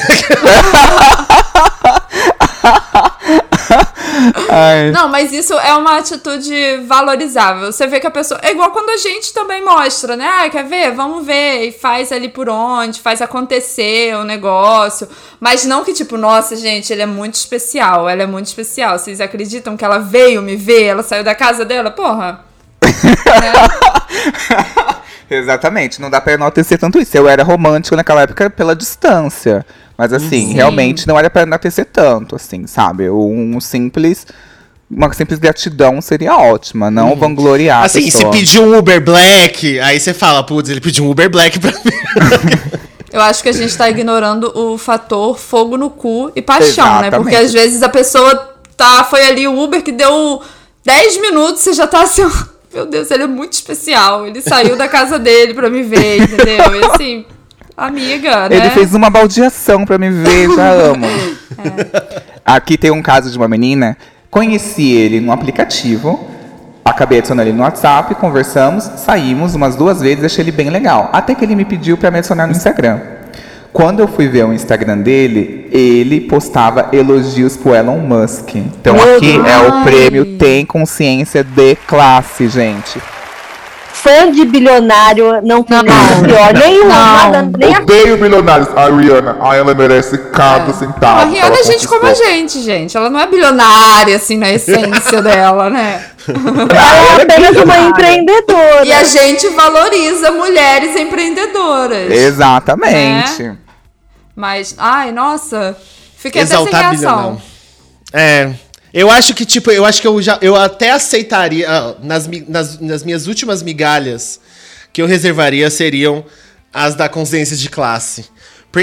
Ai. Não, mas isso é uma atitude valorizável. Você vê que a pessoa. É igual quando a gente também mostra, né? Ah, quer ver? Vamos ver. E faz ali por onde, faz acontecer o negócio. Mas não que, tipo, nossa, gente, ele é muito especial. Ela é muito especial. Vocês acreditam que ela veio me ver? Ela saiu da casa dela? Porra. Exatamente, não dá pra enaltecer tanto isso. Eu era romântico naquela época pela distância. Mas assim, Sim. realmente não era pra enaltecer tanto, assim, sabe? Um simples. Uma simples gratidão seria ótima, não vangloriar a Assim, se pedir um Uber Black, aí você fala, putz, ele pediu um Uber Black pra mim. Eu acho que a gente tá ignorando o fator fogo no cu e paixão, né? Exatamente. Porque às vezes a pessoa tá. Foi ali o Uber que deu 10 minutos, você já tá assim, ó, meu Deus, ele é muito especial. Ele saiu da casa dele pra me ver, entendeu? E assim, amiga, né? Ele fez uma baldeação pra me ver, já amo. Aqui tem um caso de uma menina. Conheci ele no aplicativo. Acabei adicionando ele no WhatsApp, conversamos, saímos umas duas vezes, achei ele bem legal. Até que ele me pediu pra me adicionar no Instagram. Quando eu fui ver o Instagram dele, ele postava elogios pro Elon Musk. Então Meu aqui é o Deus. prêmio Tem Consciência de Classe, gente. Fã de bilionário não tem nada pior. Nenhum, nada, nem a Odeio milionários. A Rihanna, ah, ela merece cada centavo. A Rihanna é gente como a gente, gente. Ela não é bilionária, assim, na essência dela, né? Ela é apenas uma empreendedora. E a gente valoriza mulheres empreendedoras. Exatamente. Né? Mas, ai, nossa, fiquei até sem Exaltar reação. É. Eu acho que, tipo, eu acho que eu já. Eu até aceitaria. ah, nas, nas, nas minhas últimas migalhas que eu reservaria seriam as da consciência de classe.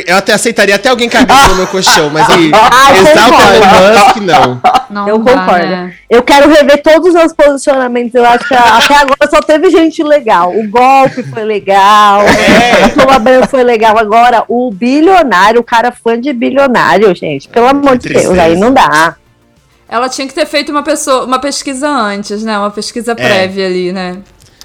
Eu até aceitaria até alguém cagar no meu colchão, mas aí. Ah, Exalta. Elon Musk, não. Não Eu dá, concordo. né? Eu quero rever todos os meus posicionamentos. Eu acho que até agora só teve gente legal. O golpe foi legal. É. A Toma Branco foi legal. Agora, o bilionário, o cara fã de bilionário, gente. Pelo amor de Deus, aí não dá. Ela tinha que ter feito uma pessoa, uma pesquisa antes, né? Uma pesquisa prévia ali, né?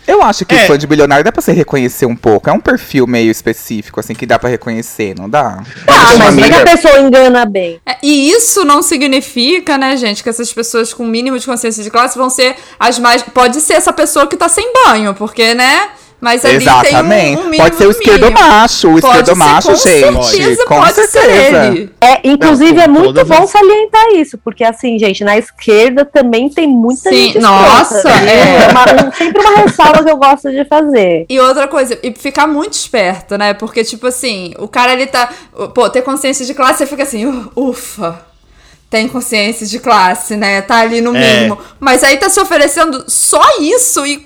Eu acho que É. fã de bilionário dá pra você reconhecer um pouco. É um perfil meio específico, assim, que dá pra reconhecer, não dá? Ah, mas é que amiga- a pessoa engana bem. É, E isso não significa, né, gente, que essas pessoas com mínimo de consciência de classe vão ser as mais. Pode ser essa pessoa que tá sem banho, porque, né? Mas ali Exatamente. tem um, um mínimo pode ser o do esquerdo mínimo. macho, o Pode esquerdo ser, macho, com gente. certeza com pode ser certeza. ele. É, inclusive, Não, é muito bom as- salientar isso, porque assim, gente, na esquerda também tem muita Sim, gente nossa, escrota, viu? é. É uma- um- sempre uma ressalva que eu gosto de fazer. E outra coisa, e ficar muito esperto, né? Porque, tipo assim, o cara ele tá. Pô, ter consciência de classe, você fica assim, "Uh, ufa. Tem consciência de classe, né? Tá ali no É. mínimo. Mas aí tá se oferecendo só isso e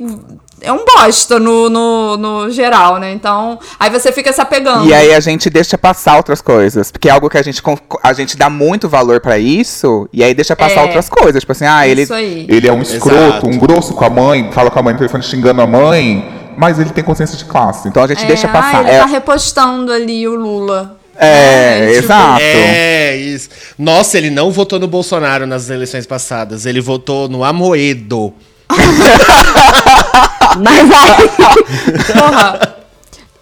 é um bosta no, no, no geral, né? Então, aí você fica se apegando. E aí a gente deixa passar outras coisas. Porque é algo que a gente, a gente dá muito valor pra isso, e aí deixa passar É. outras coisas. Tipo assim, ah, ele. Isso aí. Ele é um escroto, Exato. um grosso com a mãe, fala com a mãe no telefone xingando a mãe, mas ele tem consciência de classe. Então a gente É, deixa ah, passar. ele É, tá repostando ali o Lula. é, É, tipo, exato. É, isso. Nossa, ele não votou no Bolsonaro nas eleições passadas. Ele votou no Amoedo. Mas aí. Porra.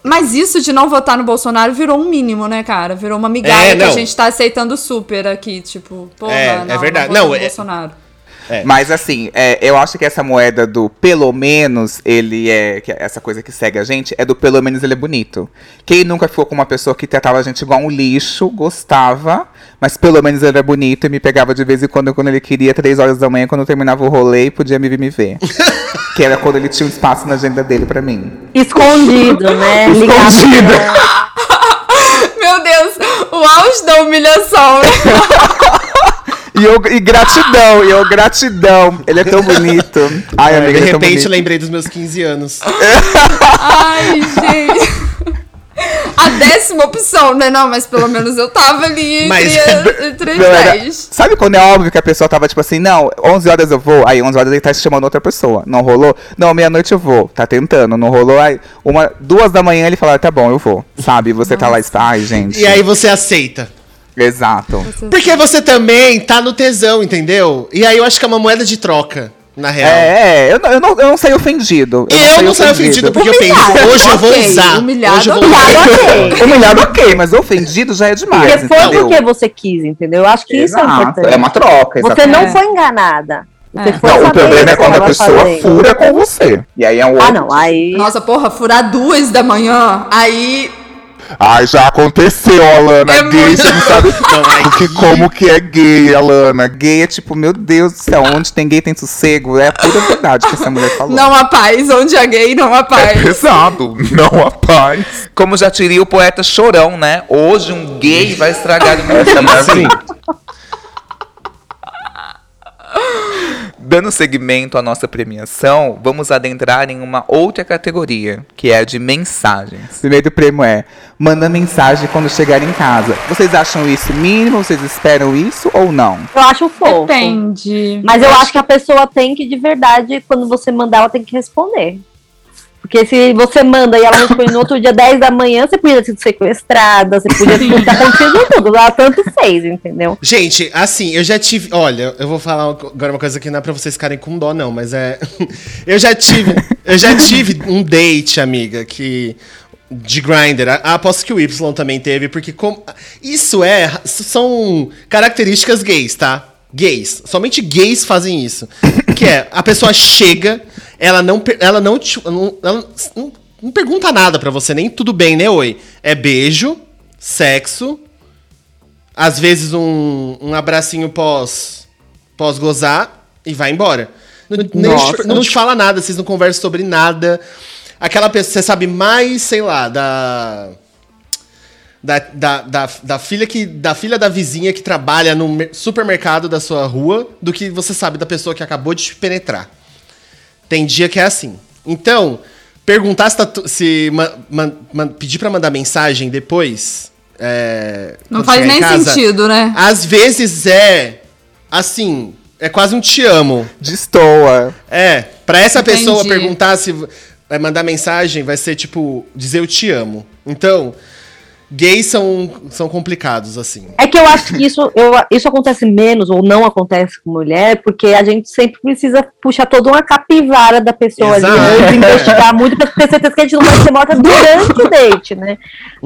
Mas isso de não votar no Bolsonaro virou um mínimo, né, cara? Virou uma migalha É, que a gente tá aceitando super aqui, tipo, porra, É, é não, verdade. Não, Não, votar no é-. Mas assim, é, eu acho que essa moeda do pelo menos ele é. que essa coisa que segue a gente é do pelo menos ele é bonito. Quem nunca ficou com uma pessoa que tratava a gente igual um lixo, gostava, mas pelo menos ele era bonito e me pegava de vez em quando quando ele queria, três horas da manhã, quando eu terminava o rolê e podia me vir me ver. que era quando ele tinha um espaço na agenda dele pra mim. Escondido, né? Escondido. Meu Deus, o auge da humilhação. E, eu, e gratidão, e eu gratidão. Ele é tão bonito. Ai, É, amiga, de ele é tão repente, bonito. lembrei dos meus 15 anos. Ai, gente. A décima opção, né? Não, mas pelo menos eu tava ali Mas- entre as Não, era- 10. Sabe quando é óbvio que a pessoa tava tipo assim, não, 11 horas eu vou, aí 11 horas ele tá chamando outra pessoa. Não rolou? Não, meia-noite eu vou. Tá tentando, não rolou. Aí, uma, duas da manhã ele fala, tá bom, eu vou. Sabe? Você tá lá e está, ai, gente. E aí você aceita. Exato. Porque você também tá no tesão, entendeu? E aí eu acho que é uma moeda de troca, na real. É, é, eu não, eu, não, eu não saí ofendido. Eu não saio ofendido porque eu penso, hoje eu vou usar. humilhado, hoje eu vou ok. usar. Humilhado, ok. Humilhado, ok, mas ofendido já é demais. Porque foi entendeu? porque você quis, entendeu? Eu acho que isso é Exato, importante. É uma troca, Você exatamente. não foi enganada. Você É. foi Não, o problema é quando a pessoa fazendo. fura com você. E aí é um Ah, outro. não, aí. Nossa, porra, furar duas da manhã, aí. Ai, já aconteceu, Alana. É gay, muito- você não sabe Não, do que, como que é gay, Alana. Gay é tipo, meu Deus do céu, onde tem gay tem sossego. É a pura verdade que essa mulher falou. Não há paz, onde há gay, não há É paz. pesado, não a paz. Como já diria o poeta Chorão, né? Hoje um gay vai estragar o Essa é a minha Dando seguimento à nossa premiação, vamos adentrar em uma outra categoria, que é a de mensagens. O primeiro prêmio é manda mensagem quando chegar em casa. Vocês acham isso mínimo? Vocês esperam isso ou não? Eu acho fofo. Depende. Mas eu acho que a pessoa tem que, de verdade, quando você mandar, ela tem que responder. Porque se você manda e ela responde no outro dia, 10 da manhã, você podia ter sido sequestrada, você podia ter acontecido tudo. Ela tanto fez, entendeu? Gente, assim, eu já tive. Olha, eu vou falar agora uma coisa que não é pra vocês ficarem com dó, não, mas é. eu já tive. Eu já tive um date, amiga, que. De Grindr. A- Aposto que o Y também teve, porque. Isso é. São características gays, tá? Gays. Somente gays fazem isso. Que é, a pessoa chega, ela não. Ela não. te- não- ela não, não pergunta nada pra você, nem tudo bem, né, oi? É beijo, sexo, às vezes um, um abracinho pós pós gozar e vai embora. Não, te- não te fala nada, vocês não conversam sobre nada. Aquela pessoa, você sabe mais, sei lá, da. Da, da, da, da filha que da filha da vizinha que trabalha no mer- supermercado da sua rua do que você sabe da pessoa que acabou de te penetrar. Tem dia que é assim. Então, perguntar se, tá tu- se ma- man- man- pedir pra mandar mensagem depois. é, Não faz nem casa, sentido, né? Às vezes é assim, é quase um te amo. Destoa. É, pra essa Entendi. pessoa perguntar se vai mandar mensagem, vai ser tipo dizer eu te amo. Então, gays são, são complicados assim. É que eu acho que isso, eu, isso acontece menos ou não acontece com mulher, porque a gente sempre precisa puxar toda uma capivara da pessoa Exato. ali, antes, investigar muito, pra ter certeza que a gente não vai ser morta durante o date, né?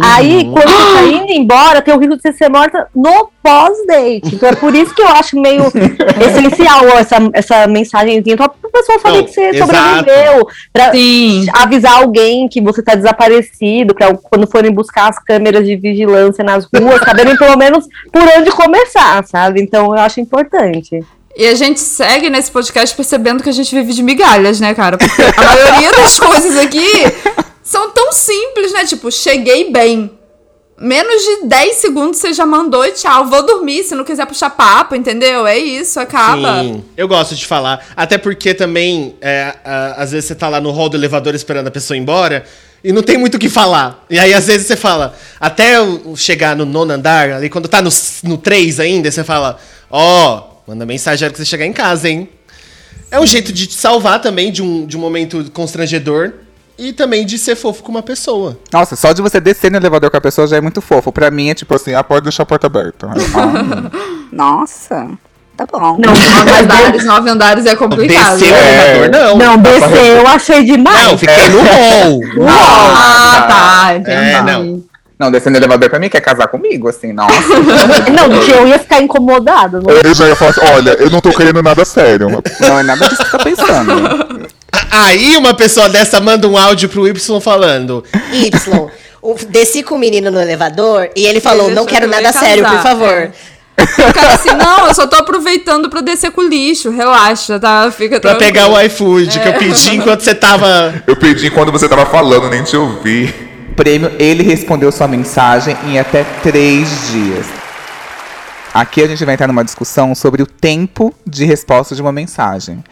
Aí, quando você tá indo embora, tem o risco de você ser morta no pós-date. Então é por isso que eu acho meio essencial essa, essa mensagenzinha, pra pessoa saber Não, que você exato. sobreviveu, pra Sim. avisar alguém que você tá desaparecido, pra quando forem buscar as câmeras de vigilância nas ruas, saberem pelo menos por onde começar, sabe? Então eu acho importante. E a gente segue nesse podcast percebendo que a gente vive de migalhas, né, cara? Porque a maioria das coisas aqui são tão simples, né? Tipo, cheguei bem. Menos de 10 segundos você já mandou e tchau. Vou dormir se não quiser puxar papo, entendeu? É isso, acaba. Sim, eu gosto de falar. Até porque também, é, às vezes você tá lá no hall do elevador esperando a pessoa ir embora e não tem muito o que falar. E aí, às vezes, você fala, até eu chegar no nono andar, ali quando tá no, no 3 ainda, você fala, ó, manda mensagem que você chegar em casa, hein? É um jeito de te salvar também de um, de um momento constrangedor e também de ser fofo com uma pessoa. Nossa, só de você descer no elevador com a pessoa já é muito fofo. Pra mim é tipo assim, a porta deixa a porta aberta. Nossa, tá bom. Não, Nove andares, nove andares é complicado. Descer o elevador, não. não, descer eu achei demais. Não, fiquei no hall. Ah, tá, entendi. É, não. Não, descer no elevador pra mim quer casar comigo, assim, nossa. Não, que eu ia ficar incomodada. Não Eu já ia falar assim, olha, eu não tô querendo nada sério. Não é nada disso que você tá pensando. Aí uma pessoa dessa manda um áudio pro Y falando. Y. o- Desci com o menino no elevador e ele falou: Ele Não quero nada sério, por favor. O cara assim, não, eu só tô aproveitando pra descer com o lixo, relaxa, tá? Fica Pra tranquilo. pegar o iFood que eu pedi enquanto você tava. Eu pedi quando você tava falando, nem te ouvi. Prêmio, ele respondeu sua mensagem em até três dias. Aqui a gente vai entrar numa discussão sobre o tempo de resposta de uma mensagem.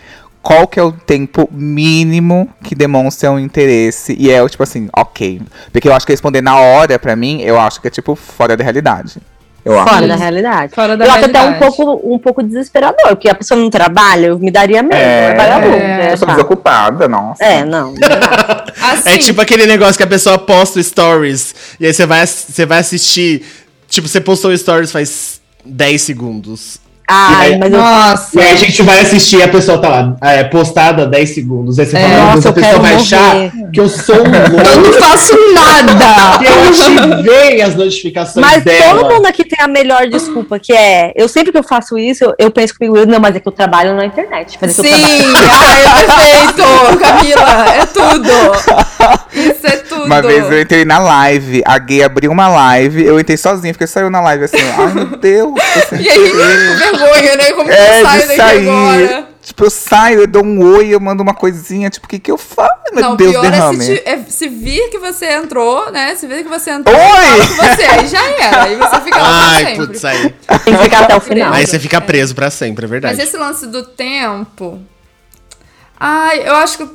Qual que é o tempo mínimo que demonstra um interesse? E é o tipo assim, ok. Porque eu acho que responder na hora, pra mim, eu acho que é tipo fora da realidade. Eu acho. Fora da realidade. Fora da eu acho até um realidade. pouco, um pouco desesperador, porque a pessoa não trabalha, eu me daria medo. É, vagabundo. É, Eu sou desocupada, nossa. é não. não dá. Assim, É tipo aquele negócio que a pessoa posta stories e aí você vai, você vai assistir. Tipo, você postou stories faz 10 segundos. Ai, mas eu. Nossa. E aí a gente vai assistir, a pessoa tá lá, é, postada 10 segundos. Aí você fala, meu Nossa, a eu pessoa vai morrer. achar que eu sou um Eu louco. não faço nada. eu ativei as notificações Mas dela. todo mundo aqui tem a melhor desculpa, que é. Eu sempre que eu faço isso, eu, eu penso comigo, não, mas é que eu trabalho na internet. Mas é eu Sim, ai, é perfeito, Camila, é tudo. Isso é tudo. Uma vez eu entrei na live, a gay abriu uma live, eu entrei sozinha, fiquei saiu na live assim, ai meu Deus, E aí, com vergonha, né? Como que É, eu saio de daqui sair. agora? Tipo, eu saio, eu dou um oi, eu mando uma coisinha, tipo, o que que eu faço? Meu Não, Deus, pior derrame. é se, ti- é se vir que você entrou, né? Se vir que você entrou, Oi! você, aí já era. Aí você fica lá pra Ai, sempre. putz, aí. Tem que ficar até o final. Aí você fica preso pra sempre, é verdade. Mas esse lance do tempo. Ai, eu acho que.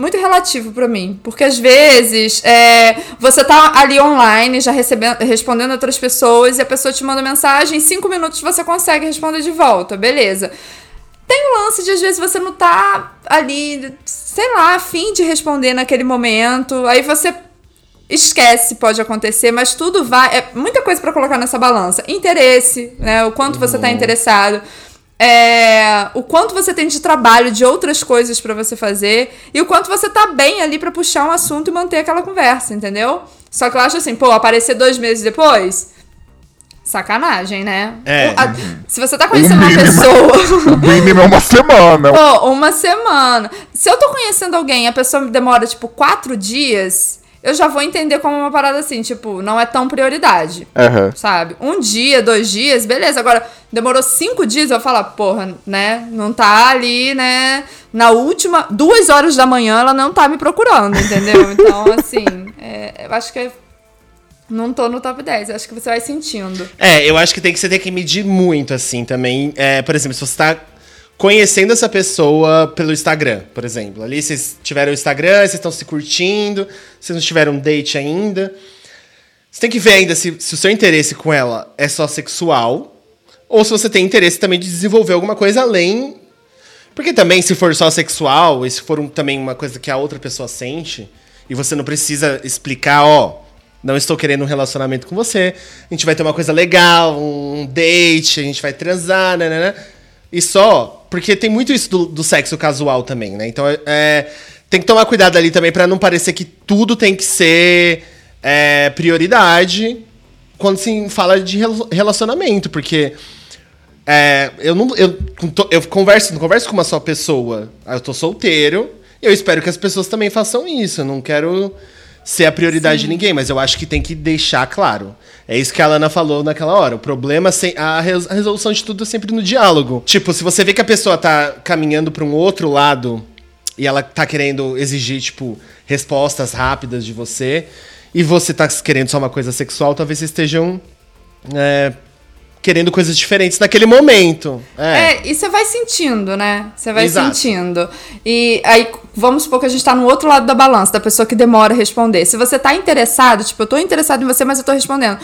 Muito relativo pra mim. Porque às vezes é, você tá ali online, já recebendo, respondendo outras pessoas, e a pessoa te manda mensagem, em cinco minutos você consegue responder de volta, beleza. Tem o lance de às vezes você não tá ali, sei lá, afim de responder naquele momento. Aí você esquece, pode acontecer, mas tudo vai. É muita coisa pra colocar nessa balança. Interesse, né? O quanto você tá interessado. É, o quanto você tem de trabalho, de outras coisas pra você fazer. E o quanto você tá bem ali pra puxar um assunto e manter aquela conversa, entendeu? Só que eu acho assim, pô, aparecer dois meses depois. Sacanagem, né? É. A- se você tá conhecendo uma mínimo. pessoa. O mínimo é uma semana. Pô, uma semana. Se eu tô conhecendo alguém e a pessoa me demora, tipo, quatro dias, eu já vou entender como uma parada assim, tipo, não é tão prioridade. Aham. Sabe? Um dia, dois dias, beleza. Agora, demorou cinco dias, eu vou falar, porra, né? Não tá ali, né? Na última, duas horas da manhã, ela não tá me procurando, entendeu? Então, assim, é, eu acho que não tô no top 10. eu Acho que você vai sentindo. É, eu acho que tem que você tem que medir muito, assim, também. É, por exemplo, se você tá conhecendo essa pessoa pelo Instagram, por exemplo. Ali vocês tiveram o Instagram, vocês estão se curtindo, vocês não tiveram um date ainda. Você tem que ver ainda se, se o seu interesse com ela é só sexual, ou se você tem interesse também de desenvolver alguma coisa além. Porque também, se for só sexual, e se for um- também uma coisa que a outra pessoa sente, e você não precisa explicar, ó, não estou querendo um relacionamento com você, a gente vai ter uma coisa legal, um date, a gente vai transar, né, né, né. E só, porque tem muito isso do, do sexo casual também, né? Então, é, tem que tomar cuidado ali também pra não parecer que tudo tem que ser é, prioridade quando se fala de relacionamento, porque é, eu não eu, eu converso, não converso com uma só pessoa. Eu tô solteiro. Eu espero que as pessoas também façam isso. Eu não quero ser a prioridade de ninguém, mas eu acho que tem que deixar claro. É isso que a Alana falou naquela hora. O problema, sem, a, res- a resolução de tudo é sempre no diálogo. Tipo, se você vê que a pessoa tá caminhando pra um outro lado e ela tá querendo exigir, tipo, respostas rápidas de você, e você tá querendo só uma coisa sexual, talvez vocês estejam é, querendo coisas diferentes naquele momento. É. É, e você vai sentindo, né? Você vai Exato. sentindo. E aí, vamos supor que a gente tá no outro lado da balança, da pessoa que demora a responder. Se você tá interessado, tipo, eu tô interessado em você, mas eu tô respondendo.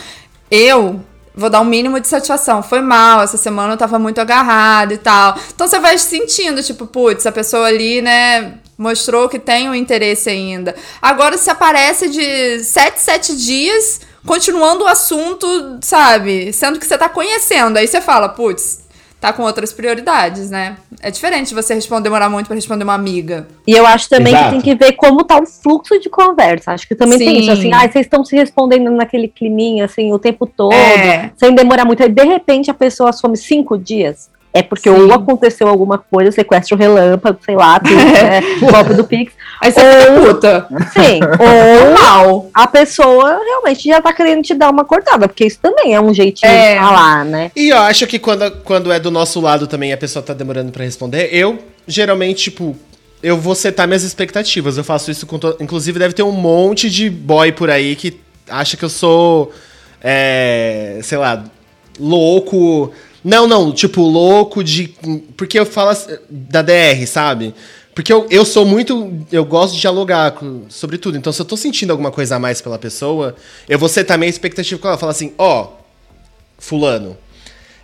Eu vou dar um mínimo de satisfação. Foi mal, essa semana eu tava muito agarrada e tal. Então você vai sentindo, tipo, putz, a pessoa ali, né, mostrou que tem um interesse ainda. Agora, se aparece de 7, 7 dias, continuando o assunto, sabe? Sendo que você tá conhecendo. Aí você fala, putz, tá com outras prioridades, né? É diferente você responder, demorar muito pra responder uma amiga. E eu acho também Exato. que tem que ver como tá o fluxo de conversa. Acho que também tem Sim. isso, assim, ah, vocês estão se respondendo naquele climinha, assim, o tempo todo, É. sem demorar muito. Aí, de repente, a pessoa some cinco dias. É porque Sim. ou aconteceu alguma coisa, sequestro relâmpago, sei lá, tudo, né, golpe do Pix. Aí você fica puta. Sim, ou Mal. a pessoa realmente já tá querendo te dar uma cortada, porque isso também é um jeitinho É. de falar, né? E eu acho que quando, quando é do nosso lado também a pessoa tá demorando pra responder, eu geralmente, tipo, eu vou setar minhas expectativas. Eu faço isso com. To... Inclusive, deve ter um monte de boy por aí que acha que eu sou. É, sei lá, louco. Não, não, tipo, louco de. Porque eu falo da DR, sabe? Porque eu, eu sou muito. Eu gosto de dialogar com- sobre tudo. Então, se eu tô sentindo alguma coisa a mais pela pessoa, eu vou setar minha expectativa com ela. Falar assim, ó, fulano,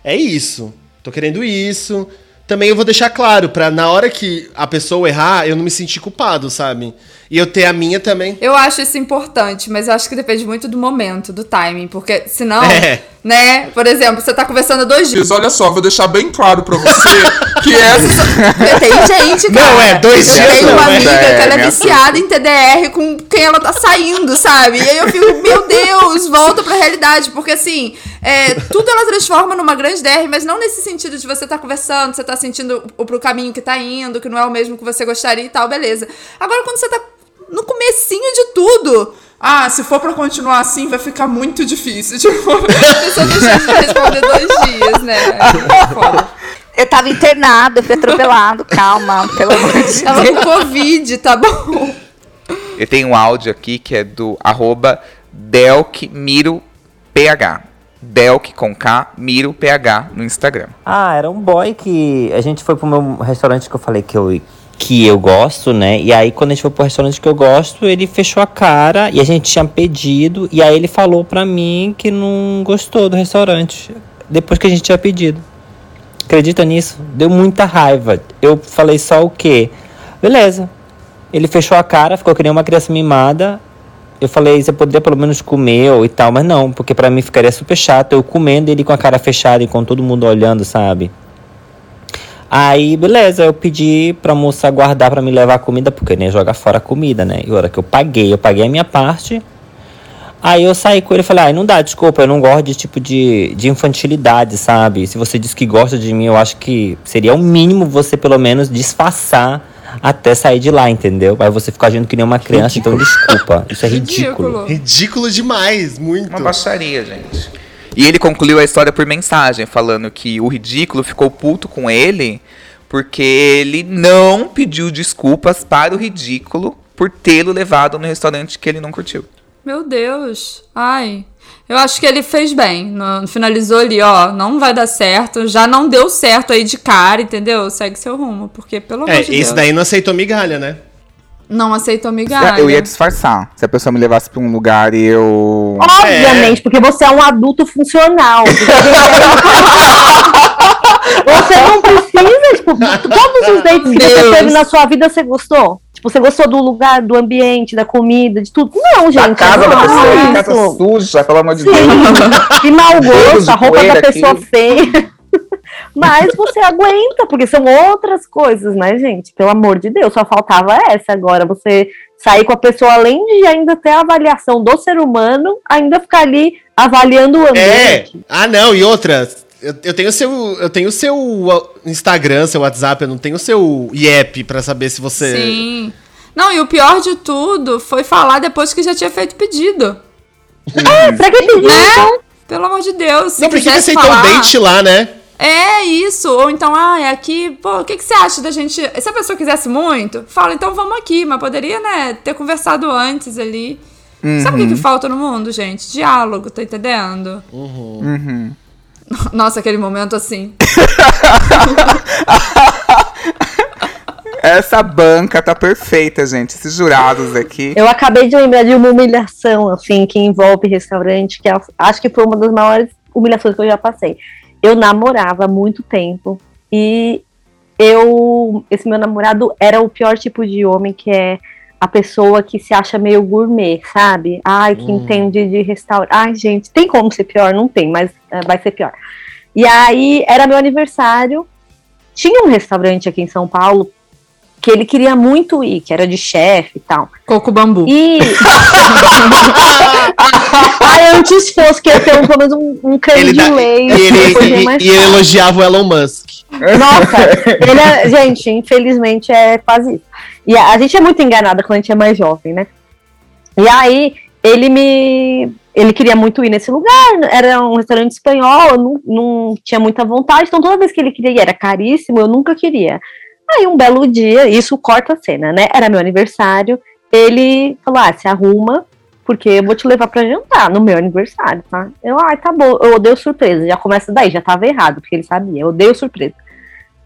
é isso. Tô querendo isso. Também eu vou deixar claro, pra na hora que a pessoa errar, eu não me sentir culpado, sabe? E eu ter a minha também. Eu acho isso importante, mas eu acho que depende muito do momento, do timing, porque senão, É. né? Por exemplo, você tá conversando há dois dias. Olha só, vou deixar bem claro pra você que essa. Tem gente, cara. Não, é, dois eu dias tenho não, uma né? amiga É, que ela é minha viciada em TDR com quem ela tá saindo, sabe? E aí eu fico, meu Deus, volta pra realidade. Porque assim, é, tudo ela transforma numa grande DR, mas não nesse sentido de você tá conversando, você tá sentindo o pro caminho que tá indo, que não é o mesmo que você gostaria e tal, beleza. Agora, quando você tá no comecinho de tudo. Ah, se for pra continuar assim, vai ficar muito difícil. Tipo, A pessoa deixa de responder dois dias, né? É foda. Eu tava internado, eu fui atropelado. Calma, pelo amor de Tava Deus. com Covid, tá bom? Eu tenho um áudio aqui que é do arroba DelkMiroPH. Delk com K, Miro PH no Instagram. Ah, era um boy que a gente foi pro meu restaurante que eu falei que eu, que eu gosto, né? E aí, quando a gente foi pro restaurante que eu gosto, ele fechou a cara e a gente tinha pedido. E aí, ele falou pra mim que não gostou do restaurante depois que a gente tinha pedido. Acredita nisso? Deu muita raiva. Eu falei só o quê? Beleza. Ele fechou a cara, ficou que nem uma criança mimada. Eu falei, você poderia pelo menos comer ou e tal, mas não, porque pra mim ficaria super chato eu comendo ele com a cara fechada e com todo mundo olhando, sabe? Aí, beleza, eu pedi pra moça guardar pra me levar a comida, porque eu nem ia jogar fora a comida, né? E a hora que eu paguei, eu paguei a minha parte. Aí eu saí com ele e falei, ai, não dá, desculpa, eu não gosto de tipo de, de infantilidade, sabe? Se você diz que gosta de mim, eu acho que seria o mínimo você pelo menos disfarçar até sair de lá, entendeu? Aí você fica agindo que nem uma criança, então desculpa. Isso é ridículo. Ridículo demais, muito. Uma baixaria, gente. E ele concluiu a história por mensagem, falando que o ridículo ficou puto com ele porque ele não pediu desculpas para o ridículo por tê-lo levado no restaurante que ele não curtiu. Meu Deus. Ai. Eu acho que ele fez bem. No- finalizou ali, ó. Não vai dar certo. Já não deu certo aí de cara, entendeu? Segue seu rumo. Porque, pelo É, amor de Deus. esse daí não aceitou migalha, né? Não aceitou migalha. Eu ia disfarçar. Se a pessoa me levasse pra um lugar e eu. Obviamente, porque você é um adulto funcional. A é- você não precisa, tipo, todos os dates que você teve na sua vida, você gostou? Tipo, você gostou do lugar, do ambiente, da comida, de tudo? Não, gente. Da casa não da é pessoa, isso. casa suja, pelo amor de Sim. Deus. Que mau gosto, a roupa da pessoa aqui. feia. Mas você aguenta, porque são outras coisas, né, gente? Pelo amor de Deus, só faltava essa agora. Você sair com a pessoa, além de ainda ter a avaliação do ser humano, ainda ficar ali avaliando o É. ambiente. Ah, não, e outra. Eu, eu tenho seu, eu tenho seu uh, Instagram, seu WhatsApp, eu não tenho seu IEP pra saber se você. Sim. Não, e o pior de tudo foi falar depois que já tinha feito pedido. É, pra que pedir? Né? Pelo amor de Deus. Não, por que que quisesse aceitou falar... o date lá, né? É isso. Ou então, ah, é aqui. Pô, o que, que você acha da gente. Se a pessoa quisesse muito, fala, então vamos aqui. Mas poderia, né, ter conversado antes ali. Sabe o que, que Uhum. falta no mundo, gente? Diálogo, tá entendendo? Uhum. Nossa, aquele momento assim. Essa banca tá perfeita, gente. Esses jurados aqui. Eu acabei de lembrar de uma humilhação, assim, que envolve restaurante, que eu acho que foi uma das maiores humilhações que eu já passei. Eu namorava há muito tempo e eu. Esse meu namorado era o pior tipo de homem, que é a pessoa que se acha meio gourmet, sabe? Ai, que Hum. entende de restaurante. Ai, gente, tem como ser pior? Não tem, mas eh, vai ser pior. E aí, era meu aniversário. Tinha um restaurante aqui em São Paulo que ele queria muito ir, que era de chefe e tal. Coco Bambu. E. Ai, antes fosse que ia ter um, pelo menos um, um creme Ele de dá- leite. e ele, e- e ele elogiava o Elon Musk. Nossa, ele é, gente, infelizmente é quase isso. E a, a gente é muito enganada quando a gente é mais jovem, né? E aí, ele me. Ele queria muito ir nesse lugar, era um restaurante espanhol, eu não, não tinha muita vontade, então toda vez que ele queria ir, era caríssimo, eu nunca queria. Aí um belo dia, isso corta a cena, né? Era meu aniversário, ele falou: ah, se arruma, porque eu vou te levar pra jantar no meu aniversário, tá? Eu, ai, tá bom, eu odeio surpresa, já começa daí, já tava errado, porque ele sabia, eu odeio surpresa.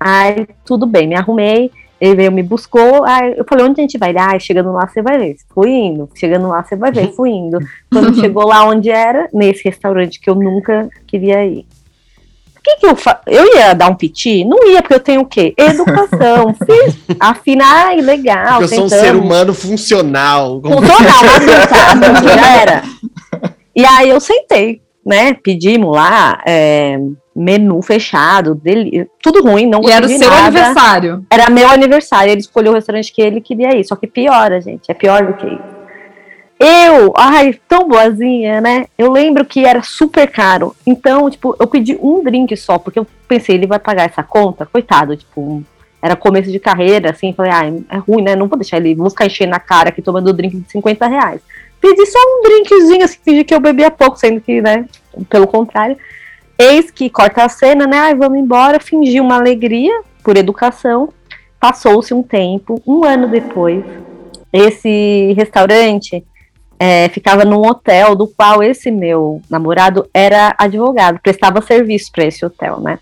Aí, tudo bem, me arrumei, ele veio, me buscou, aí eu falei, onde a gente vai? Ele, ai, chegando lá você vai ver, fui indo, chegando lá você vai ver, fui indo. Quando chegou lá onde era, nesse restaurante que eu nunca queria ir. O que que eu fa... Eu ia dar um piti? Não ia, porque eu tenho o quê? Educação, fiz, afinar, ai, legal, Porque eu sou um ser humano funcional. Funcional, adulto, já era. E aí eu sentei, né? Pedimos lá é, menu fechado, dele, tudo ruim, não E era o seu nada. aniversário. Era meu aniversário, ele escolheu o restaurante que ele queria ir, só que piora, gente, é pior do que isso. Eu, ai, tão boazinha, né? Eu lembro que era super caro. Então, tipo, eu pedi um drink só, porque eu pensei, ele vai pagar essa conta? Coitado, tipo, era começo de carreira, assim, falei, ai, é ruim, né? Não vou deixar ele, vou ficar enchendo cara aqui tomando drink de 50 reais. Pedi só um drinkzinho, assim, fingi que eu bebia pouco, sendo que, né, pelo contrário. Eis que corta a cena, né? Ai, vamos embora, fingi uma alegria por educação. Passou-se um tempo, um ano depois, esse restaurante é, ficava num hotel do qual esse meu namorado era advogado, prestava serviço para esse hotel, né?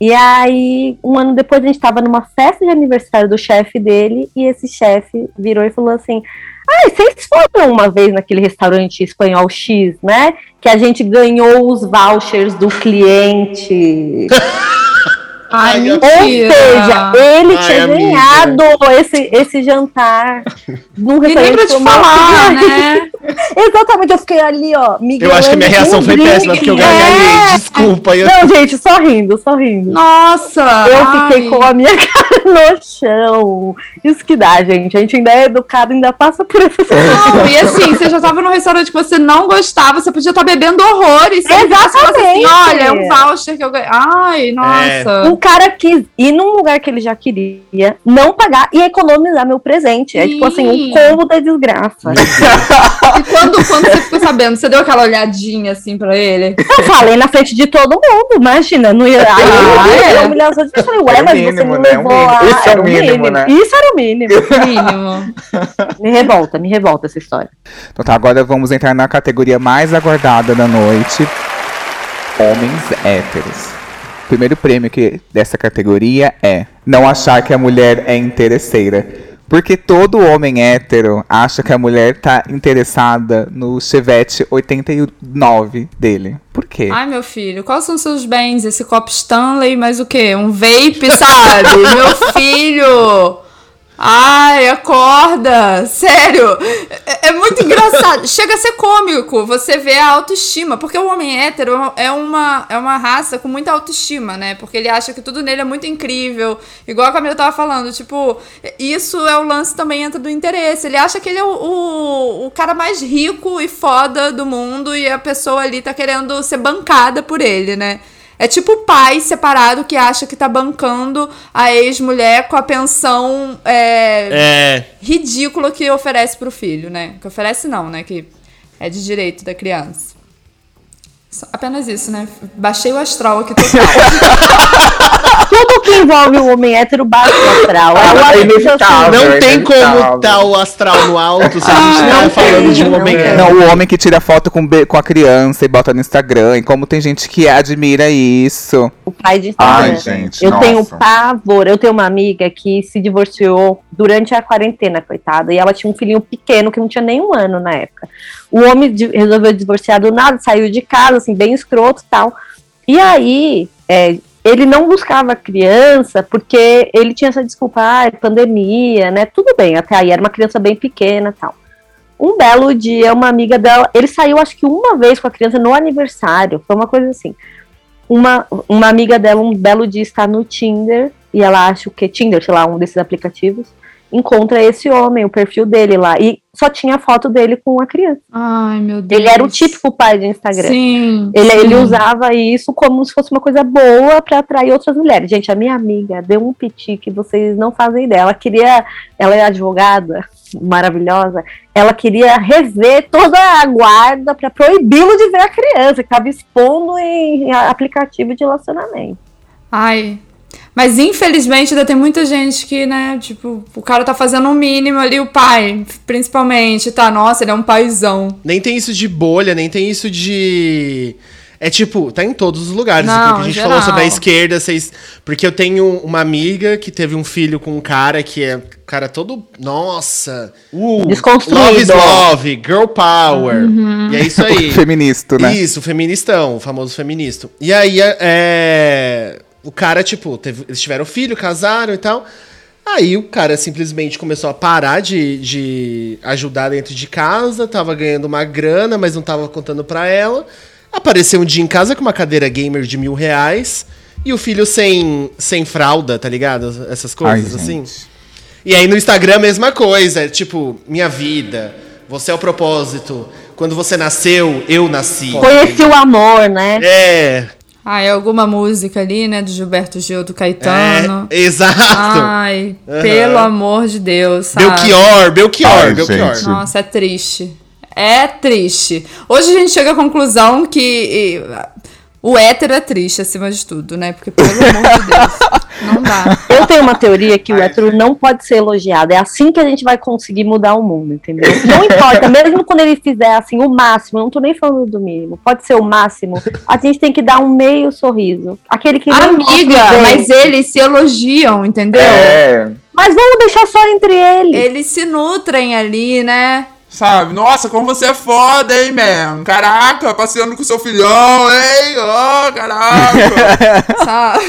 E aí, um ano depois, a gente estava numa festa de aniversário do chefe dele, e esse chefe virou e falou assim: Ah, vocês foram uma vez naquele restaurante espanhol X, né? Que a gente ganhou os vouchers do cliente. Ai, Ou seja, ele Ai, tinha amiga. ganhado esse, esse jantar num E nem pra restaurante te falar, né? Exatamente, eu fiquei ali, ó. Eu acho que minha reação foi péssima, porque eu gargalhei. Desculpa. Eu... Não, gente, só rindo, só rindo. Nossa! Eu ai. fiquei com a minha cara no chão. Isso que dá, gente. A gente ainda é educado, ainda passa por essas Não, e assim, você já tava num restaurante que você não gostava, você podia estar bebendo horrores. Fosse Exatamente. assim, olha, é um voucher que eu ganhei. Ai, nossa. Um cara quis ir num lugar que ele já queria, não pagar e economizar meu presente. É tipo assim, um combo da desgraça. E quando, quando você ficou sabendo, você deu aquela olhadinha assim pra ele? Eu falei na frente de todo mundo, imagina. Não ia. Aí Ah, eu é? ia humilhação de- Eu falei, ué, É o mas mínimo, você me né? É o levou mínimo. lá. Isso é Era o mínimo, né? Isso era o mínimo. Mínimo. me revolta, me revolta essa história. Então tá, agora vamos entrar na categoria mais aguardada da noite. Homens héteros. O primeiro prêmio que, dessa categoria é não achar que a mulher é interesseira. Porque todo homem hétero acha que a mulher tá interessada no Chevette 89 dele. Por quê? Ai, meu filho, quais são seus bens? Esse copo Stanley, mais o quê? Um vape, sabe? meu filho! Ai, acorda! Sério! É, é muito engraçado. Chega a ser cômico você vê a autoestima. Porque o homem hétero é uma, é uma raça com muita autoestima, né? Porque ele acha que tudo nele é muito incrível. Igual a Camila tava falando, tipo, isso é o lance também entra do interesse. Ele acha que ele é o, o, o cara mais rico e foda do mundo e a pessoa ali tá querendo ser bancada por ele, né? É tipo o pai separado que acha que tá bancando a ex-mulher com a pensão é, É. ridícula que oferece pro filho, né? Que oferece não, né? Que é de direito da criança. Só- Apenas isso, né? Baixei o astral aqui total. Tudo que envolve o homem hétero bate o astral. É o É assim, inevitável. Não tem como inevitável. tá o astral no alto se a gente tá falando de um homem hétero. Não, o homem que tira foto com, com a criança e bota no Instagram. E como tem gente que admira isso. O pai de Instagram. Ai, gente, eu nossa. tenho pavor. Eu tenho uma amiga que se divorciou durante a quarentena, coitada. E ela tinha um filhinho pequeno que não tinha nem um ano na época. O homem resolveu divorciar do nada, saiu de casa, assim, bem escroto e tal. E aí, é, ele não buscava criança porque ele tinha essa desculpa, ah, é pandemia, né? Tudo bem, até aí era uma criança bem pequena tal. Um belo dia, uma amiga dela, ele saiu acho que uma vez com a criança no aniversário, foi uma coisa assim. Uma, uma amiga dela, um belo dia, está no Tinder, e ela acha o que? Tinder, sei lá, um desses aplicativos, encontra esse homem, o perfil dele lá, e só tinha foto dele com a criança. Ai, meu Deus. Ele era o típico pai de Instagram. Sim. Ele, sim. ele usava isso como se fosse uma coisa boa para atrair outras mulheres. Gente, a minha amiga deu um piti que vocês não fazem ideia. Ela queria, ela é advogada, maravilhosa. Ela queria rever toda a guarda para proibi-lo de ver a criança que estava expondo em aplicativo de relacionamento. Ai. Mas infelizmente ainda tem muita gente que, né, tipo, o cara tá fazendo o mínimo ali, o pai, principalmente, tá? Nossa, ele é um paizão. Nem tem isso de bolha, nem tem isso de. É tipo, tá em todos os lugares. Não, aquilo que a gente geral. falou sobre a esquerda, vocês. Porque eu tenho uma amiga que teve um filho com um cara que é. Cara, todo. Nossa! Uh, Desconstruído. Love is love, girl power. Uhum. E é isso aí. Feminista, né? Isso, feministão, o famoso feminista. E aí, é. O cara, tipo, teve- eles tiveram filho, casaram e tal. Aí o cara simplesmente começou a parar de, de ajudar dentro de casa, tava ganhando uma grana, mas não tava contando pra ela. Apareceu um dia em casa com uma cadeira gamer de mil reais e o filho sem, sem fralda, tá ligado? Essas coisas Ai, assim. E aí no Instagram a mesma coisa, é tipo, minha vida, você é o propósito. Quando você nasceu, eu nasci. Conheci o amor, né? É, Ah, é alguma música ali, né, do Gilberto Gil, do Caetano. é, exato. Ai, Aham. pelo amor de Deus, sabe? Belchior, Belchior, Ai, Belchior. gente. Nossa, é triste. É triste. Hoje a gente chega à conclusão que o hétero é triste acima de tudo, né? Porque, pelo amor de Deus, não dá. Eu tenho uma teoria que o hétero não pode ser elogiado. É assim que a gente vai conseguir mudar o mundo, entendeu? Não importa, mesmo quando ele fizer assim o máximo, eu não tô nem falando do mínimo, pode ser o máximo, a gente tem que dar um meio sorriso. Aquele que não Amiga, mas eles se elogiam, entendeu? É. Mas vamos deixar só entre eles. Eles se nutrem ali, né? Sabe? Nossa, como você é foda, hein, man? Caraca, passeando com seu filhão, hein? Ó, caraca. Sabe?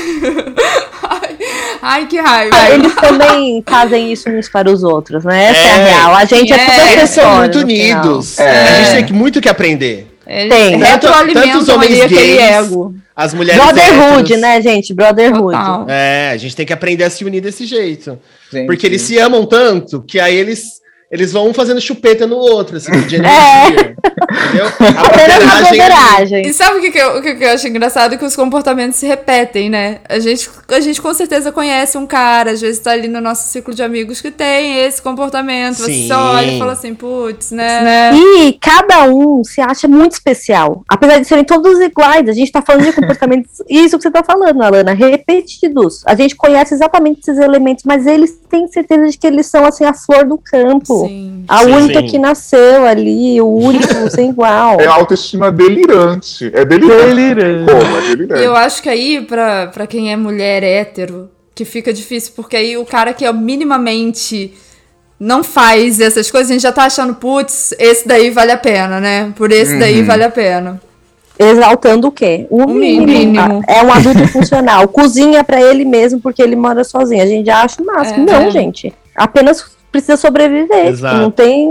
Ai, ai, que raiva. Ah, Eles também fazem isso uns para os outros, né? Essa é, a É. real. A gente é, É, tudo Eles são acessório muito unidos. É. A gente tem muito que aprender. Eles Tem. Tanto- os homens gays, ego. As mulheres Brotherhood, héteros. né, gente? Brotherhood. Total. É, a gente tem que aprender a se unir desse jeito. Gente. Porque eles se amam tanto que aí eles eles vão um fazendo chupeta no outro, assim, de É. energia. Entendeu? A broderagem broderagem. E sabe o que, que, eu, o que que eu acho engraçado? Que os comportamentos se repetem, né? A gente, a gente com certeza conhece um cara, às vezes tá ali no nosso ciclo de amigos que tem esse comportamento. Você Sim. só olha e fala assim, putz, né? E cada um se acha muito especial. Apesar de serem todos iguais, a gente tá falando de comportamentos. Isso que você tá falando, Alana, repetidos. A gente conhece exatamente esses elementos, mas eles têm certeza de que eles são assim a flor do campo. A Sim. única Sim. que nasceu ali, o único, sem igual. É autoestima delirante. É delirante. Como? É delirante. eu acho que aí, pra, pra quem é mulher hétero, que fica difícil, porque aí o cara que é minimamente não faz essas coisas, a gente já tá achando, putz, esse daí vale a pena, né? Por esse daí Uhum. vale a pena. Exaltando o quê? O mínimo. mínimo. É um adulto funcional. Cozinha pra ele mesmo porque ele mora sozinho. A gente já acha o máximo. É. Não, gente. Apenas precisa sobreviver. Exato. Não tem.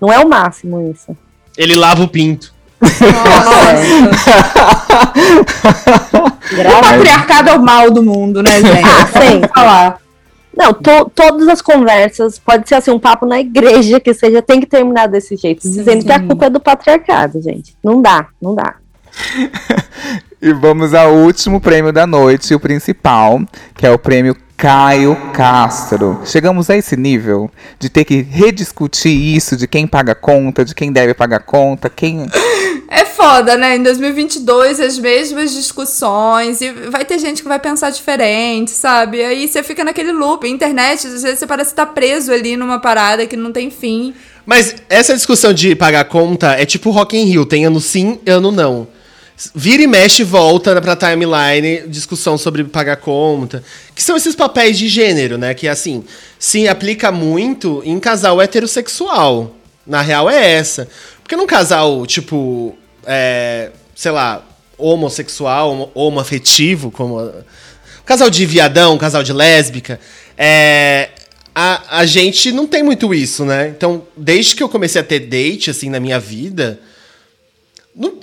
Não é o máximo isso. Ele lava o pinto. O patriarcado é o mal do mundo, né, gente? Ah, sem falar. Não, to- todas as conversas, pode ser assim, um papo na igreja que seja, tem que terminar desse jeito, dizendo que a culpa é do patriarcado, gente. Não dá, não dá. E vamos ao último prêmio da noite, o principal, que é o prêmio Caio Castro. Chegamos a esse nível de ter que rediscutir isso de quem paga conta, de quem deve pagar conta, quem. É foda, né? Em 2022, as mesmas discussões. E vai ter gente que vai pensar diferente, sabe? Aí você fica naquele loop. Internet, às vezes você parece estar preso ali numa parada que não tem fim. Mas essa discussão de pagar conta é tipo Rock in Rio, tem ano sim, ano não. Vira e mexe volta pra timeline, discussão sobre pagar conta. Que são esses papéis de gênero, né? Que assim, se aplica muito em casal heterossexual. Na real é essa. Porque num casal, tipo, é, sei lá, homossexual, homo- homoafetivo, como. Casal de viadão, casal de lésbica, é, a, a gente não tem muito isso, né? Então, desde que eu comecei a ter date, assim, na minha vida,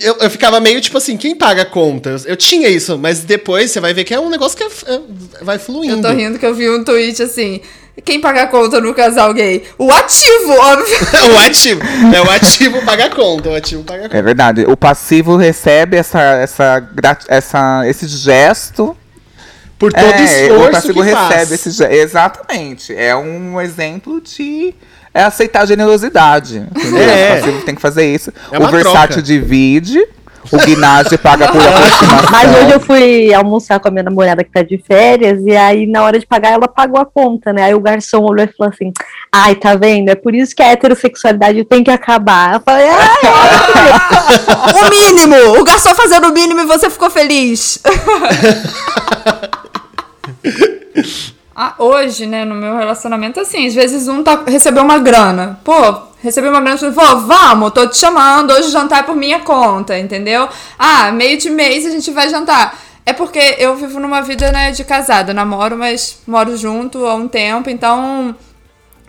eu, eu ficava meio tipo assim, quem paga a conta? Eu, tinha isso, mas depois você vai ver que é um negócio que é- é- vai fluindo. Eu tô rindo que eu vi um tweet assim. Quem paga a conta no casal gay? O ativo, óbvio. o ativo. É o ativo paga a conta, o ativo paga a conta. É verdade. O passivo recebe essa, essa, essa, esse gesto. Por todo é, esforço O passivo que faz. recebe esse gesto. Exatamente. É um exemplo de. É aceitar a generosidade. entendeu? É. O passivo tem que fazer isso. É o versátil troca. divide. O Gnage paga por aproximação. Mas hoje eu fui almoçar com a minha namorada que tá de férias, e aí na hora de pagar, ela pagou a conta, né? Aí o garçom olhou e falou assim: Ai, tá vendo? É por isso que a heterossexualidade tem que acabar. Eu falei, ai, O mínimo! O garçom fazendo o mínimo e você ficou feliz. Ah, hoje, né, no meu relacionamento, assim, às vezes um tá, recebeu uma grana. Pô, recebeu uma grana, pô, vamos, tô te chamando, hoje o jantar é por minha conta, entendeu? Ah, meio de mês a gente vai jantar. É porque eu vivo numa vida, né, de casada, namoro, mas moro junto há um tempo, então